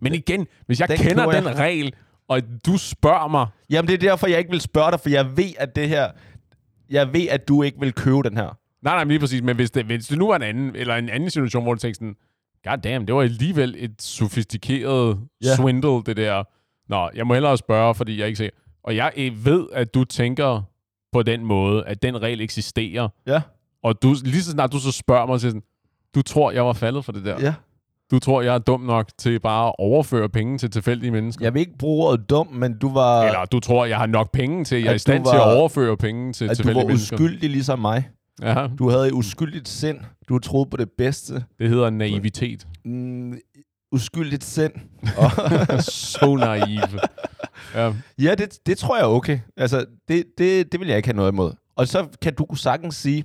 Men igen, hvis jeg Den kender den regel, og du spørger mig, Jamen, det er derfor, jeg ikke vil spørge dig, for jeg ved, at det her, jeg ved, at du ikke vil købe den her. nej, nej, men lige præcis, men hvis det, hvis det nu var en anden, eller en anden situation, hvor du tænkte sådan, god damn, det var alligevel et sofistikeret yeah. swindle, det der. Nå, jeg må hellere spørge, fordi jeg ikke ser. Og jeg ved, at du tænker på den måde, at den regel eksisterer, Ja, Og du, lige så snart du så spørger mig, så sådan, du tror, jeg var faldet for det der. ja. Du tror, jeg er dum nok til bare at overføre penge til tilfældige mennesker. Jeg vil ikke bruge ordet dum, men du var, Eller du tror, jeg har nok penge til, jeg er i stand du til at var- overføre penge til at du tilfældige var mennesker. uskyldig ligesom mig. Ja, Du havde et uskyldigt sind. Du troede på det bedste. det hedder naivitet. Mm, uskyldigt sind. [laughs] Så naiv. Ja. Ja, det, det tror jeg er okay. Altså, det, det, det vil jeg ikke have noget imod. Og så kan du sagtens sige,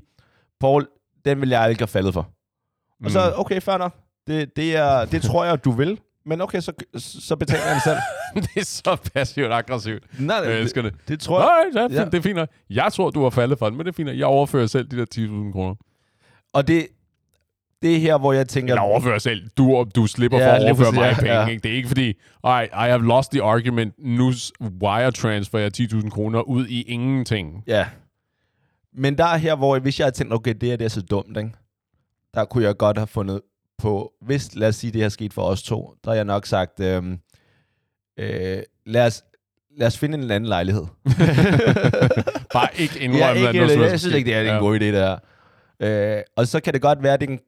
Paul, den vil jeg ikke have faldet for. Og så, Mm. okay, fair nok. Det, det, er, det tror jeg, du vil. Men okay, så, så betaler jeg den selv. [laughs] det er så passivt aggressivt. Nej, Jeg elsker det. det, det tror jeg. Nej, ja, Ja. det er fint nok. Jeg tror, du har faldet for den, men det er fint nok. Jeg overfører selv de der 10.000 kroner. Og det, det er her, hvor jeg tænker... Jeg overfører selv. Du, du slipper Ja, for at overføre mig ja, penge. ja. Ikke? Det er ikke fordi, I, I have lost the argument. Nu wire transfer jeg 10.000 kroner ud i ingenting. Ja. Men der er her, hvor hvis jeg havde tænkt, okay, det her det er så dumt, ikke? der kunne jeg godt have fundet på, hvis, lad os sige, det her sket for os to, der har jeg nok sagt, øh, øh, lad, os, lad os finde en anden lejlighed. [laughs] Bare ikke indrømme, ja, at ikke, noget jeg, synes ikke, det er sket. en god idé, det her. Øh, og så kan det godt være, at det,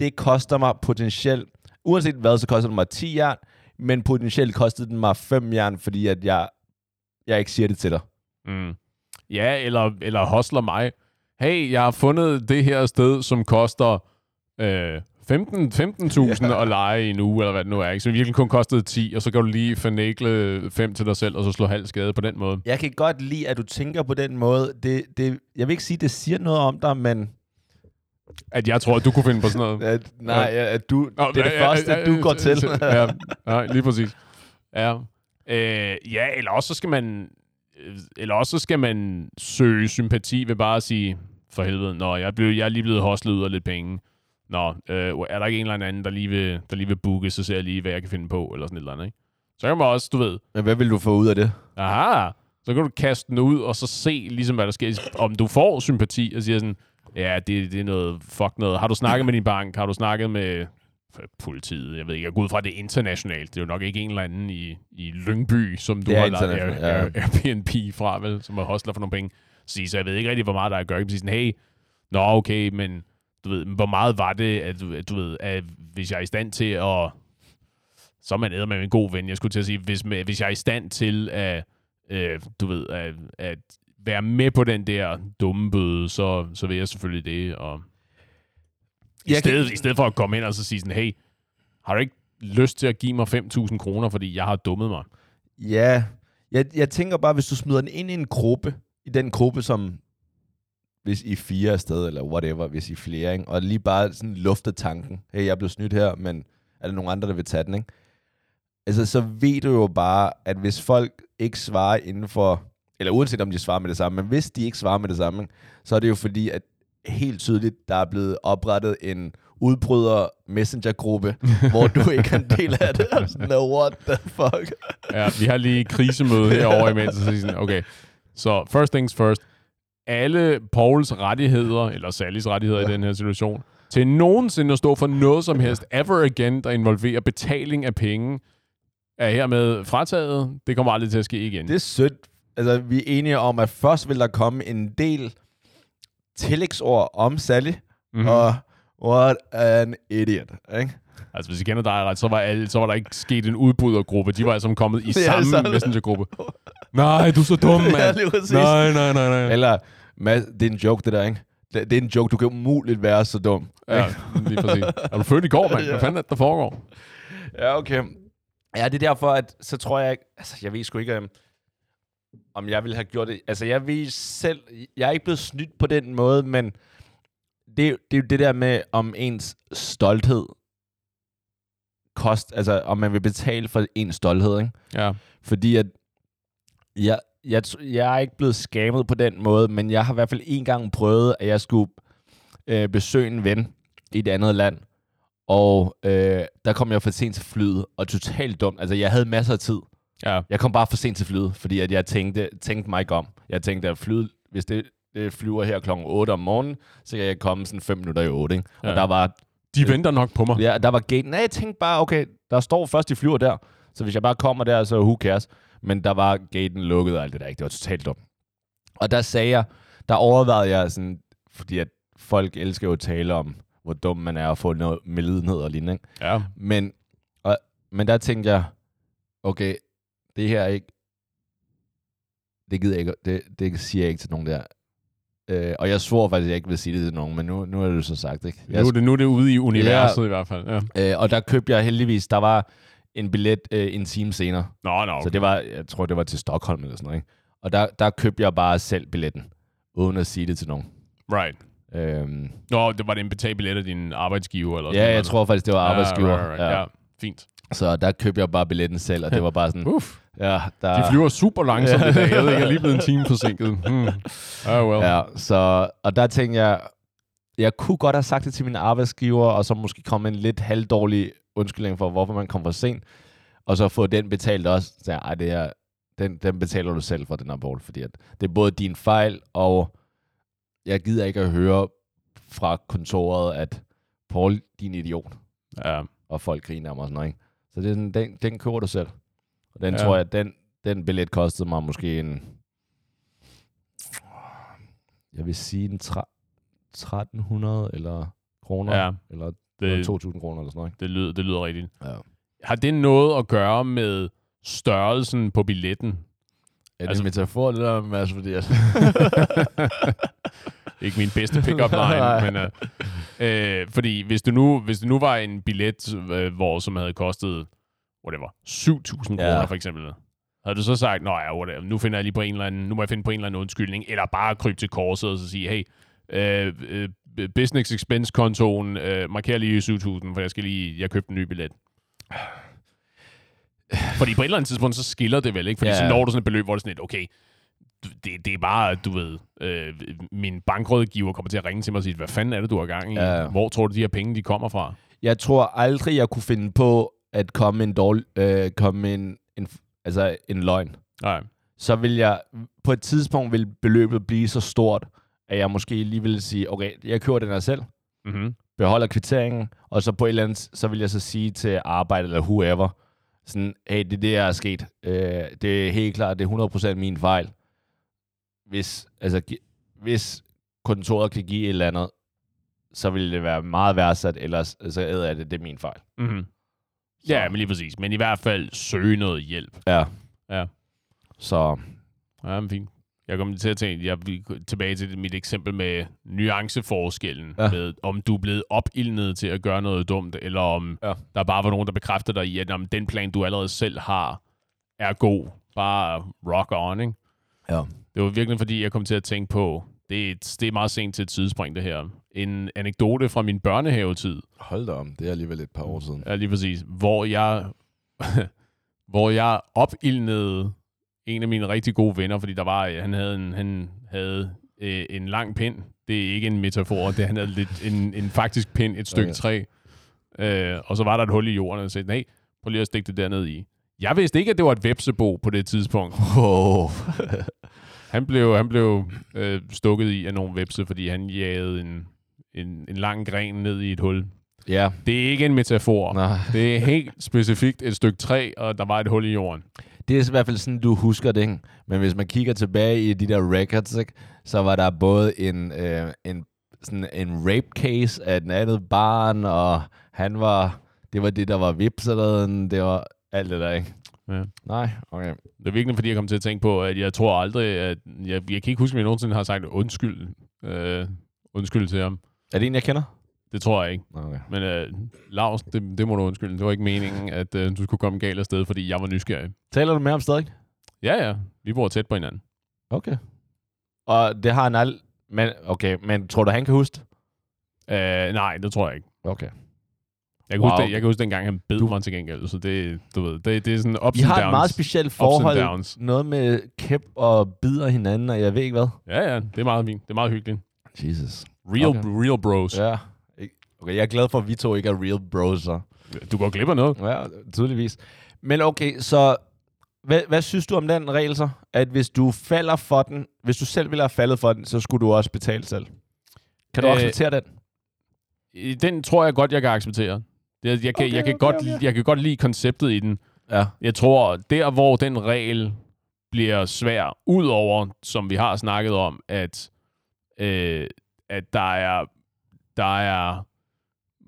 det koster mig potentielt, uanset hvad, så koster det mig 10 jern, men potentielt kostede den mig 5 jern, fordi at jeg, jeg ikke siger det til dig. Mm. Ja, eller, eller hostler mig. Hey, jeg har fundet det her sted, som koster øh, 15 15.000 Ja. at lege i en uge, eller hvad det nu er. Ikke? Så virkelig kun kostede 10, og så kan du lige fornækle 5 til dig selv, og så slå halv skade på den måde. Jeg kan godt lide, at du tænker på den måde. Det, det, jeg vil ikke sige, at det siger noget om dig, men At jeg tror, at du kunne finde på sådan noget. [laughs] at, nej, at du, Nå, det er det ja, ja, første, ja, du går ja, til. ja, ja, lige præcis. Ja. Øh, ja, eller også så skal man eller også så skal man søge sympati ved bare at sige, for helvede, nå, jeg blevet, jeg er lige blevet hostlet ud af lidt penge. Nå, øh, er der ikke en eller anden, der lige, vil, der lige vil booke, så ser jeg lige, hvad jeg kan finde på, eller sådan et eller andet, ikke? Så kan man også, du ved, Men hvad vil du få ud af det? aha, så kan du kaste den ud, og så se ligesom, hvad der sker. Om du får sympati, og siger sådan, ja, det, det er noget fuck noget. Har du snakket med din bank? Har du snakket med politiet? Jeg ved ikke, jeg går ud fra, det er internationalt. Det er jo nok ikke en eller anden i, i Lyngby, som du er har lavet Air, Airbnb fra, vel, som har hostler for nogle penge. Så, jeg ved ikke rigtig, hvor meget der er at gøre. Jeg sådan, hey, nå okay, men du ved, hvor meget var det, at, du- at du ved, at hvis jeg er i stand til at så er man med en god ven. Jeg skulle til at sige, hvis, hvis jeg er i stand til at, øh, du ved, at, at være med på den der dumme bøde, så, så vil jeg selvfølgelig det. Og i, Jeg stedet, kan- I stedet for at komme ind og så sige sådan, hey, har du ikke lyst til at give mig 5.000 kroner, fordi jeg har dummet mig? Ja, jeg, jeg tænker bare, hvis du smider den ind i en gruppe, i den gruppe, som hvis I er fire afsted, eller whatever, hvis I er flere, ikke? og lige bare sådan lufter tanken, hey, jeg blev snydt her, men er der nogen andre, der vil tage den, ikke? Altså, så ved du jo bare, at hvis folk ikke svarer inden for, eller uanset om de svarer med det samme, men hvis de ikke svarer med det samme, så er det jo fordi, at helt tydeligt, der er blevet oprettet en udbryder messengergruppe, [laughs] hvor du ikke er en del af det. Sådan, no, what the fuck? Ja, vi har lige krisemøde [laughs] herovre imens, og så sådan, okay, så first things first. Alle Pauls rettigheder, eller Sallys rettigheder i den her situation, til nogensinde at stå for noget som helst ever again, der involverer betaling af penge, er hermed frataget. Det kommer aldrig til at ske igen. Det er sødt. Altså, vi er enige om, at først vil der komme en del tillægsord om Sally, Mhm. mm-hmm. og what an idiot, ikke? Altså, hvis I kender dig ret, så var, alle, så var der ikke sket en udbrydergruppe. De var altså kommet i samme sådan. messengergruppe. Nej, du er så dum, mand. Nej, nej, nej, nej. Eller, Mads, det er en joke, det der, ikke? Det, det er en joke, du kan umuligt være så dum. Ja, lige præcis. Er du født i går, mand? Hvad Ja. fanden er det, der foregår? Ja, okay. Ja, det er derfor, at så tror jeg ikke... Altså, jeg ved sgu ikke, øhm, om jeg ville have gjort det. Altså, jeg ved selv... Jeg er ikke blevet snydt på den måde, men det, er- det er jo det der med, om ens stolthed kost... Altså, om man vil betale for ens stolthed, ikke? Ja. Fordi at... Jeg, jeg, jeg er ikke blevet skamet på den måde, men jeg har i hvert fald en gang prøvet, at jeg skulle øh, besøge en ven i et andet land. Og øh, der kom jeg for sent til flyet, og totalt dumt. Altså, jeg havde masser af tid. Ja. Jeg kom bare for sent til flyet, fordi at jeg tænkte, tænkte mig ikke om. Jeg tænkte, at flyet, hvis det, det flyver her klokken 8 om morgenen, så kan jeg komme sådan 5 minutter i 8. Ikke? Ja. Og der var, De venter nok på mig. ja, der var gaten. Nej, jeg tænkte bare, okay, der står først, de flyver der. Så hvis jeg bare kommer der, så who cares. Men der var gaten lukket og alt det der. Ikke? Det var totalt dumt. Og der sagde jeg, der overvejede jeg sådan, fordi at folk elsker jo at tale om, hvor dum man er og få noget medlidenhed og lignende. Ikke? Ja. Men, og, men der tænkte jeg, okay, det her er ikke, det gider jeg ikke, det, det siger jeg ikke til nogen der. Øh, og jeg svor faktisk, at jeg ikke vil sige det til nogen, men nu, nu er det så sagt, ikke? Jeg, Nu er, det, nu er det ude i universet ja. i hvert fald. Ja. øh, og der købte jeg heldigvis, der var en billet øh, en time senere. Nå, nå. Okay. Så det var, jeg tror, det var til Stockholm eller sådan noget, ikke? Og der, der købte jeg bare selv billetten, uden at sige det til nogen. Right. Øhm, Nå, det var det en betalt billet af din arbejdsgiver? Eller sådan ja, jeg noget? tror faktisk, det var arbejdsgiver. Ja, right, right, right. ja. Fint. Så der købte jeg bare billetten selv, og det var bare sådan, Uff. ja, der... De flyver super langsomt i dag. Jeg ved ikke, jeg er lige blevet en time forsinket. Hmm. [laughs] Oh, well. Ja, så, og der tænkte jeg, jeg kunne godt have sagt det til min arbejdsgiver, og så måske komme en lidt halvdårlig undskyldning for, hvorfor man kom for sent, og så få den betalt også. Så jeg, det er, den, den betaler du selv for, den her bold, fordi at det er både din fejl, og jeg gider ikke at høre fra kontoret, at Paul, din idiot. Ja. og folk griner mig og sådan noget, ikke? Så det er sådan, den, den køber du selv. Og den Ja. tror jeg, den, den billet kostede mig måske en... Jeg vil sige en tre- 1300 eller kroner, ja. eller Det, 2000 kroner eller sådan noget, ikke? det, lyder, det lyder rigtigt. Ja. Har det noget at gøre med størrelsen på billetten? Er det Altså- en metafor, det der, Mads? Fordi at... [laughs] [laughs] Ikke min bedste pick-up line, [laughs] Nej. men... Øh, øh, fordi hvis du, nu, hvis det nu var en billet, øh, hvor som havde kostet, whatever, 7.000 Ja. kroner for eksempel, havde du så sagt, nå ja, whatever, nu finder jeg lige på en eller anden, nu må jeg finde på en eller anden undskyldning, eller bare krybe til korset og så sige, hey, øh, øh, business expense kontoen, øh, marker lige 7.000, for jeg skal lige, jeg købte en ny billet. Fordi på et eller andet tidspunkt, så skiller det vel, ikke? Fordi Ja. så når du sådan et beløb, hvor det er sådan lidt, okay, det, det er bare, du ved, øh, min bankrådgiver kommer til at ringe til mig og sige, hvad fanden er det, du har gang i? Ja. Hvor tror du, de her penge, de kommer fra? Jeg tror aldrig, jeg kunne finde på at komme en dårlig, øh, komme en, en, altså en løgn. Nej. Så vil jeg, på et tidspunkt vil beløbet blive så stort, at jeg måske lige vil sige, okay, jeg køber den her selv, Mm-hmm. beholder kvitteringen, og så på et eller andet, så vil jeg så sige til arbejde eller whoever, sådan, hey, det er det, der er sket. Øh, det er helt klart, det er 100% min fejl. Hvis, altså, hvis kontoret kan give et eller andet, så vil det være meget værdsat, ellers så æder jeg det, det er min fejl. Mm-hmm. Ja, men lige præcis. Men i hvert fald søge noget hjælp. Ja. Ja. Så, Ja, men fint. Jeg kommer til at tænke, jeg vil tilbage til mit eksempel med nuanceforskellen, Ja. med om du er blevet opildnet til at gøre noget dumt, eller om Ja. der bare var nogen, der bekræfter dig i, at om den plan, du allerede selv har, er god. Bare rock on, ikke? ja. Det var virkelig, fordi jeg kom til at tænke på, det er, et, det er meget sent til et tidsspring, det her. En anekdote fra min børnehavetid, Hold da om, det er alligevel et par år siden. Ja, lige præcis. Hvor jeg, [laughs] hvor jeg opildnede en af mine rigtig gode venner, fordi der var, han havde en, han havde, øh, en lang pind. Det er ikke en metafor, det han havde lidt, en, en faktisk pind, et stykke Okay. træ. Øh, og så var der et hul i jorden, og jeg sagde, nej, prøv lige at stikke det derned i. Jeg vidste ikke, at det var et vepsebo på det tidspunkt. Oh. [laughs] Han blev, han blev øh, stukket i af nogle vepse, fordi han jagede en, en, en lang gren ned i et hul. ja, Det er ikke en metafor. nej. Det er helt specifikt et stykke træ, og der var et hul i jorden. Det er i hvert fald sådan, du husker det, ikke? Men hvis man kigger tilbage i de der records, ikke? så var der både en, øh, en, sådan en rape case af et andet barn, og han var, det var det, der var vipseren, det var alt det der, ikke? Ja. Nej, okay. Det er virkelig, fordi jeg kom til at tænke på, at jeg tror aldrig, at jeg, jeg kan ikke huske, at jeg nogensinde har sagt undskyld, øh, undskyld til ham. Er det en, jeg kender? Det tror jeg ikke. Okay. Men øh, Lars, det, det må du undskylde. Det var ikke meningen, at øh, du skulle komme galt afsted, fordi jeg var nysgerrig. Taler du med ham stadig? Ja, ja. Vi bor tæt på hinanden. Okay. Og det har han alt... Men, okay, men tror du, han kan huske det? Øh, nej, det tror jeg ikke. Okay. Jeg kan, Wow. huske, jeg kan huske dengang, han bed mig til gengæld. Så det, du ved, det, det er sådan ups I har downs. et meget specielt forhold. Noget med kæp og bider hinanden, og jeg ved ikke hvad. Ja, ja. Det er meget fint. Det er meget hyggeligt. Jesus. Real, Okay. real bros. Ja. Okay, jeg er glad for, at vi to ikke er real bros, så. Du går glip af noget. Ja, tydeligvis. Men okay, så hvad, hvad synes du om den regel så? At hvis du falder for den, hvis du selv ville have faldet for den, så skulle du også betale selv. Kan du Øh, acceptere den? Den tror jeg godt, jeg kan acceptere. Jeg, jeg, kan, Okay, jeg, kan okay, godt, okay. jeg kan godt lide konceptet i den. Ja. Jeg tror, der hvor den regel bliver svær, udover, som vi har snakket om, at, øh, at der er, der er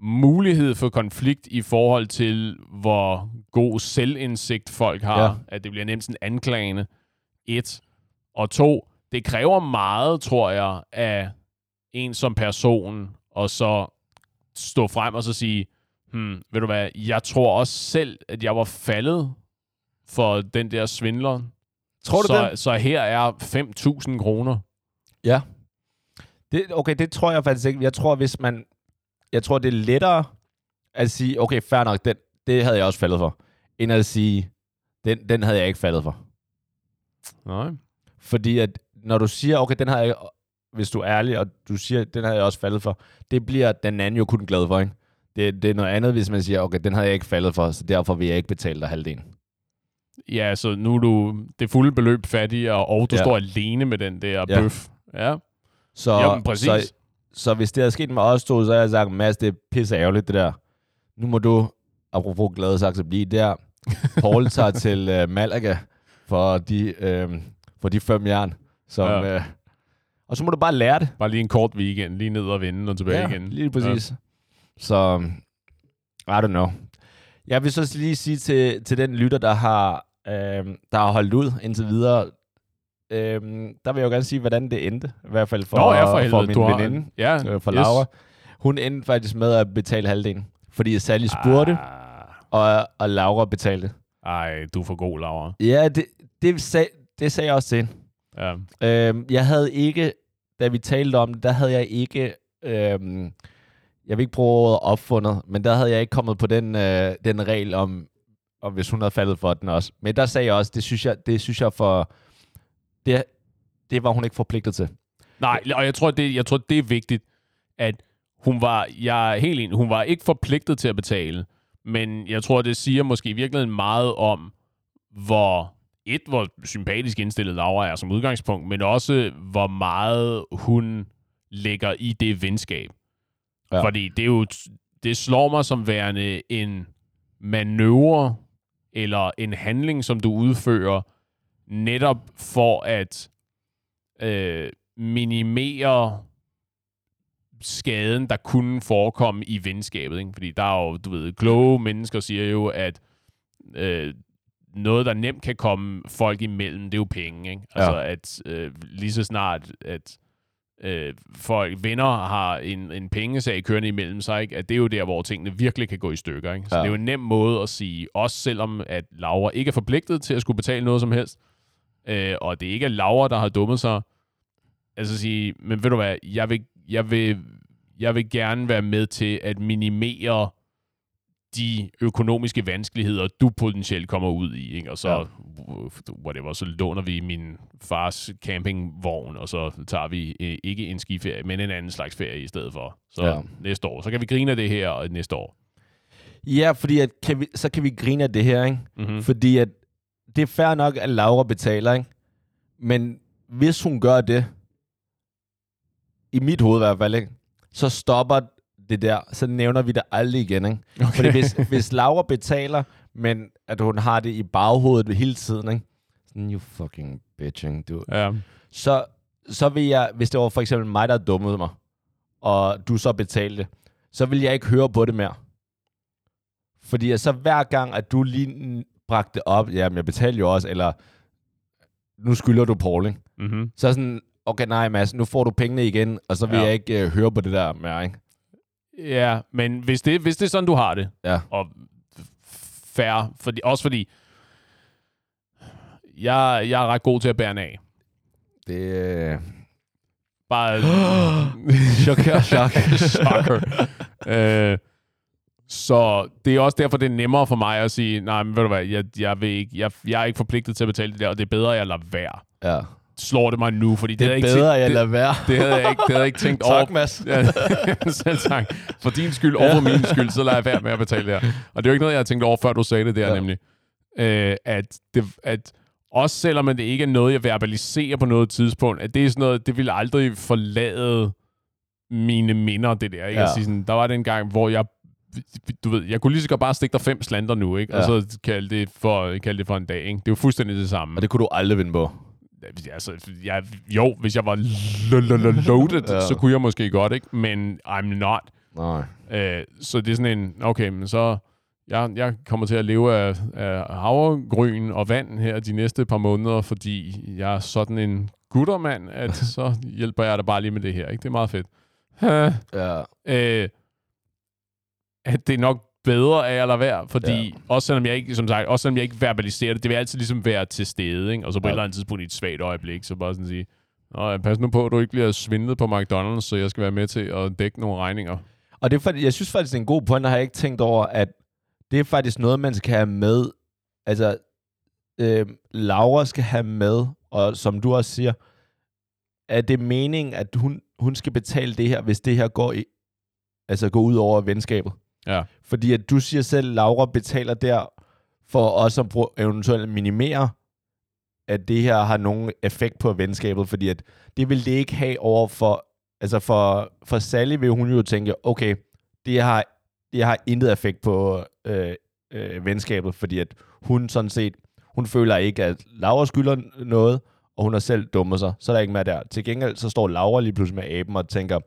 mulighed for konflikt i forhold til, hvor god selvindsigt folk har. Ja. Ja. At det bliver nemt sådan anklagende. Et. Og to, det kræver meget, tror jeg, af en som person, og så stå frem og så sige, hmm, ved du hvad, jeg tror også selv, at jeg var faldet for den der svindler. Tror du så, det? Så her er 5.000 kroner. Ja. Det, okay, det tror jeg faktisk ikke. Jeg tror, hvis man... Jeg tror, det er lettere at sige, okay, fair nok, den, det havde jeg også faldet for, end at sige, den, den havde jeg ikke faldet for. Nej. Fordi at når du siger, okay, den har jeg, hvis du er ærlig, og du siger, den har jeg også faldet for, det bliver den anden jo kun glad for, ikke? Det, det er noget andet, hvis man siger, okay, den havde jeg ikke faldet for, så derfor vil jeg ikke betale dig halvdelen. Ja, så nu er du det fulde beløb fattigere, og du Ja. ja. står alene med den der Ja. bøf. Ja, Så, jo, men præcis. Så, så hvis det havde sket med os to, så havde jeg sagt, Mads, det er pisse ærgerligt, det der. nu må du, apropos glade sagt, blive der. Paul tager [laughs] til øh, Malaga for de, øh, for de fem jern. Som, Ja. øh, og så må du bare lære det. Bare lige en kort weekend, lige ned og vende og tilbage igen. lige præcis. Ja. Så, I don't know. Jeg vil så lige sige til, til den lytter, der har, øh, der har holdt ud indtil videre, øh, der vil jeg jo gerne sige, hvordan det endte. I hvert fald for, Nå, ja, for, for min du har, veninde, Ja, øh, for Laura. Hun endte faktisk med at betale halvdelen. Fordi Sally spurgte, Ah, og, og Laura betalte. ej, du er for god, Laura. Ja, det, det, sag, det sagde jeg også til hende. Ja. Øhm, jeg havde ikke, da vi talte om det, der havde jeg ikke, øhm, jeg vil ikke bruge ordet opfundet, men der havde jeg ikke kommet på den, øh, den regel om, om, hvis hun havde faldet for den også. Men der sagde jeg også, det synes jeg, det synes jeg for, det, det var hun ikke forpligtet til. Nej, og jeg tror, det, jeg tror, det er vigtigt, at hun var, jeg er helt enig, hun var ikke forpligtet til at betale, men jeg tror, det siger måske i virkeligheden meget om, hvor et, hvor sympatisk indstillet Laura er som udgangspunkt, men også, hvor meget hun lægger i det venskab. Ja. Ja. Fordi det er jo, det slår mig som værende en manøvre, eller en handling, som du udfører, netop for at øh, minimere skaden, der kunne forekomme i venskabet. Ikke? Fordi der er jo, du ved, kloge mennesker siger jo, at øh, noget, der nemt kan komme folk imellem, det er jo penge. Ikke? Altså, at øh, lige så snart, at øh, folk, venner har en, en pengesag kørende imellem sig, ikke? at det er jo der, hvor tingene virkelig kan gå i stykker. Ikke? Så Ja. det er jo en nem måde at sige, også selvom at Laura ikke er forpligtet til at skulle betale noget som helst, øh, og det ikke er Laura, der har dummet sig, altså sige, men ved du hvad, jeg vil, jeg vil, jeg vil gerne være med til at minimere de økonomiske vanskeligheder, du potentielt kommer ud i, ikke? og så, Ja. whatever, så låner vi min fars campingvogn, og så tager vi øh, ikke en skiferie, men en anden slags ferie i stedet for. Så Ja. næste år, så kan vi grine af det her næste år. Ja, fordi at kan vi, så kan vi grine af det her, ikke? Mm-hmm. Fordi at det er fair nok, at Laura betaler, ikke? Men hvis hun gør det, i mit hoved i hvert fald, ikke? så stopper det der, så nævner vi det aldrig igen. Ikke? Okay. Fordi hvis, hvis Laura betaler, men at hun har det i baghovedet hele tiden, ikke? Sådan, you fucking bitch, ikke? Du. Ja. Så, så vil jeg, hvis det var for eksempel mig, der dummede mig, og du så betalte, så vil jeg ikke høre på det mere. Fordi så hver gang, at du lige bragte det op, jamen jeg betalte jo også, eller nu skylder du Paul, ikke? Mm-hmm. Så sådan, okay nej Mads, nu får du pengene igen, og så vil ja. Jeg ikke uh, høre på det der mere, ikke? Ja, men hvis det, hvis det er sådan, du har det, Ja. og fair, fordi, også fordi, jeg, jeg er ret god til at bære den af. Det øh... Bare... chok, chok. Shocker. øh, så det er også derfor, det er nemmere for mig at sige, nej, men ved du hvad, jeg, jeg, vil ikke, jeg, jeg er ikke forpligtet til at betale det der, og det er bedre, at jeg lader være. ja. Slår det mig nu, fordi det, Det er ikke bedre, jeg lader være. det, havde jeg ikke, det havde jeg ikke [laughs] tænkt over. tak, Mads. Ja, [laughs] selv tak. For din skyld og for min skyld, så lader jeg være med at betale det her. Og det er jo ikke noget, jeg har tænkt over, før du sagde det der, Ja. nemlig. Øh, at, det, at også selvom det ikke er noget, jeg verbaliserer på noget tidspunkt, at det er sådan noget, det vil aldrig forlade mine minder, det der. Ikke? Ja. Sige sådan, der var den gang, hvor jeg du ved, jeg kunne lige så godt bare stikke dig fem slanter nu, ikke? Og Ja. så kalde det, for, kalde det for en dag, ikke? Det er jo fuldstændig det samme. Og det kunne du aldrig vinde på. Altså, jeg, jo, hvis jeg var lo- lo- lo- loaded, Ja. så kunne jeg måske godt, ikke? Men I'm not. Nej. Øh, så det er sådan en, okay, men så, jeg, jeg kommer til at leve af, af havregryn og vand her de næste par måneder, fordi jeg er sådan en guttermand, at [laughs] så hjælper jeg dig bare lige med det her, ikke? Det er meget fedt. Ja. øh, at det er nok bedre af at lade være, fordi Ja. også selvom jeg ikke, som sagt, også selvom jeg ikke verbaliserer det, det vil altid ligesom være til stede, ikke? Og så på Ja. et eller andet tidspunkt i et svagt øjeblik, så bare sådan sige, Nå, pas nu på, at du ikke bliver svindlet på McDonald's, så jeg skal være med til at dække nogle regninger. Og det er faktisk, jeg synes faktisk, det er en god point, og har jeg ikke tænkt over, at det er faktisk noget, man skal have med. Altså, øh, Laura skal have med, og som du også siger, er det meningen, at hun, hun skal betale det her, hvis det her går, i, altså går ud over venskabet? Ja. Fordi at du siger selv, Laura betaler der for også at prøve, eventuelt minimere, at det her har nogen effekt på venskabet, fordi at det vil det ikke have over for, altså for, for Sally vil hun jo tænke, okay, det har det har intet effekt på øh, øh, venskabet, fordi at hun sådan set, hun føler ikke, at Laura skylder noget, og hun har selv dummet sig, så er der ikke mere der. Til gengæld så står Laura lige pludselig med aben og tænker,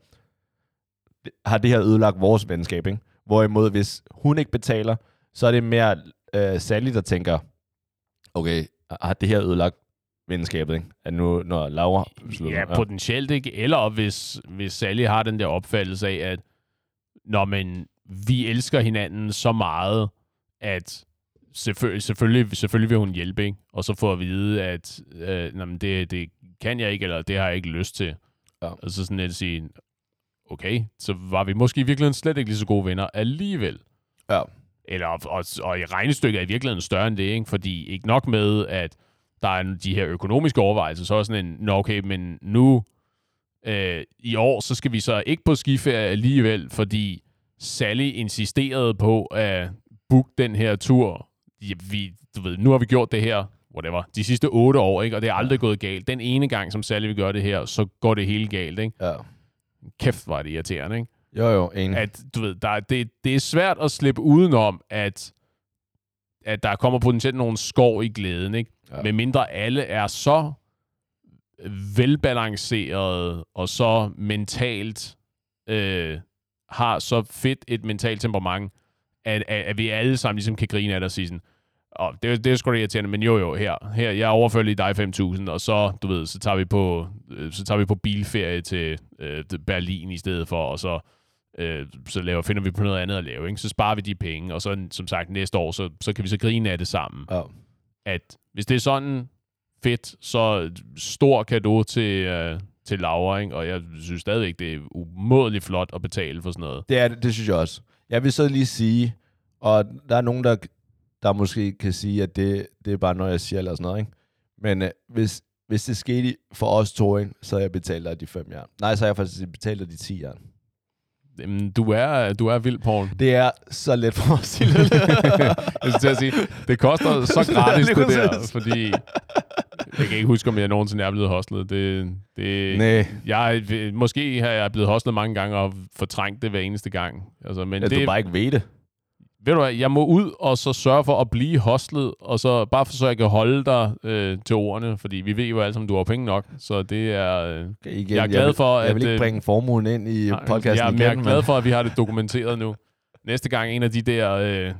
har det her ødelagt vores venskab, ikke? Hvorimod, hvis hun ikke betaler, så er det mere øh, Sally, der tænker, okay, har det her ødelagt venskabet, ikke? At nu, når Laura slutter. Ja, potentielt ikke. Eller hvis, hvis Sally har den der opfattelse af, at når man, vi elsker hinanden så meget, at selvfølgelig, selvfølgelig, selvfølgelig vil hun hjælpe, ikke? Og så får at vide, at øh, jamen, det, det kan jeg ikke, eller det har jeg ikke lyst til. Ja. Og så sådan lidt at sige, okay, så var vi måske i virkeligheden slet ikke lige så gode venner alligevel. Ja. Eller, og, og i regnestykket er i virkeligheden større end det, ikke? fordi ikke nok med, at der er de her økonomiske overvejelser, så er sådan en, nå okay, men nu øh, i år, så skal vi så ikke på skiferie alligevel, fordi Sally insisterede på at booke den her tur. Ja, vi, du ved, nu har vi gjort det her, whatever, de sidste otte år, ikke? og det er aldrig gået galt. Den ene gang, som Sally vil gøre det her, så går det hele galt. Ikke? Ja. Kæft, var det irriterende. Ikke? Jo, jo, enig. at du ved, der, er- det, det er svært at slippe udenom, at, at der kommer potentielt nogle skår i glæden, ikke? Ja. Med mindre alle er så velbalanceret og så mentalt øh, har så fedt et mentalt temperament, at, at, at vi alle sammen ligesom kan grine af det og sige sådan, og det, det er sgu da irriterende, men jo jo, her, her jeg overfører lige dig 5.000, og så, du ved, så tager vi på, øh, så tager vi på bilferie til øh, Berlin i stedet for, og så, øh, så laver, finder vi på noget andet at lave, ikke? så sparer vi de penge, og så som sagt næste år, så, så kan vi så grine af det sammen. Ja. At hvis det er sådan fedt, så stor gave til, øh, til Laura, ikke? og jeg synes stadigvæk, det er umådeligt flot at betale for sådan noget. Det er det, det synes jeg også. Jeg vil så lige sige, og der er nogen, der, der måske kan sige, at det, det er bare noget, jeg siger eller sådan noget, ikke? Men øh, hvis, hvis det skete for os to, ikke, så havde jeg betalt dig de fem jern. Nej, så har jeg faktisk betalt dig de 10 jern. Jamen, du er, du er vild, Paul. Det er så let for mig at sige det. [laughs] jeg skulle til at sige, det koster [laughs] så gratis, det der, fordi jeg kan ikke huske, om jeg nogensinde er blevet hostlet. Det, det, Nej, jeg, måske har jeg blevet hostlet mange gange og fortrængt det hver eneste gang. Altså, men at det, du bare ikke ved det. Ved du hvad, jeg må ud og så sørge for at blive hostlet, og så bare for så jeg kan holde dig øh, til ordene, fordi vi ved jo alle sammen, du har penge nok, så det er... Øh, Okay, igen, Jeg er glad vil, for, Jeg vil at, ikke øh, bringe formuen ind i Nej, podcasten jeg, igen. jeg er glad for, at vi har det dokumenteret nu. Næste gang en af de der øh,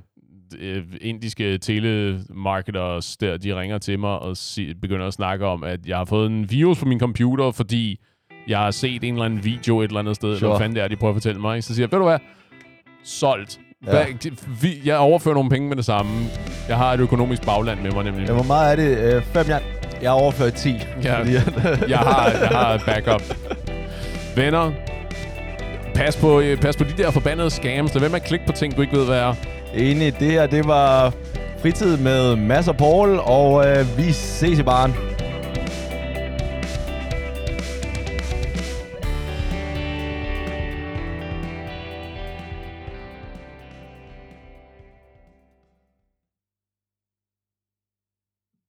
øh, indiske telemarketers der, de ringer til mig og si- begynder at snakke om, at jeg har fået en virus på min computer, fordi jeg har set en eller anden video et eller andet sted, Sure. sure. hvad fanden det er, de prøver at fortælle mig. Så siger jeg, ved du hvad, solgt. Ja. Hvad, vi, jeg overfører nogle penge med det samme. Jeg har et økonomisk bagland med mig nemlig. Ja, hvor meget er det? Øh, fem jern. Jeg har overført 10. Ja. Fordi, [laughs] jeg har, jeg har et backup. Venner, pas på, øh, pas på de der forbandede scams. Lad være med at klikke på ting, du ikke ved, hvad er. Enig, det her det var fritid med Mads og Paul, og øh, vi ses i baren.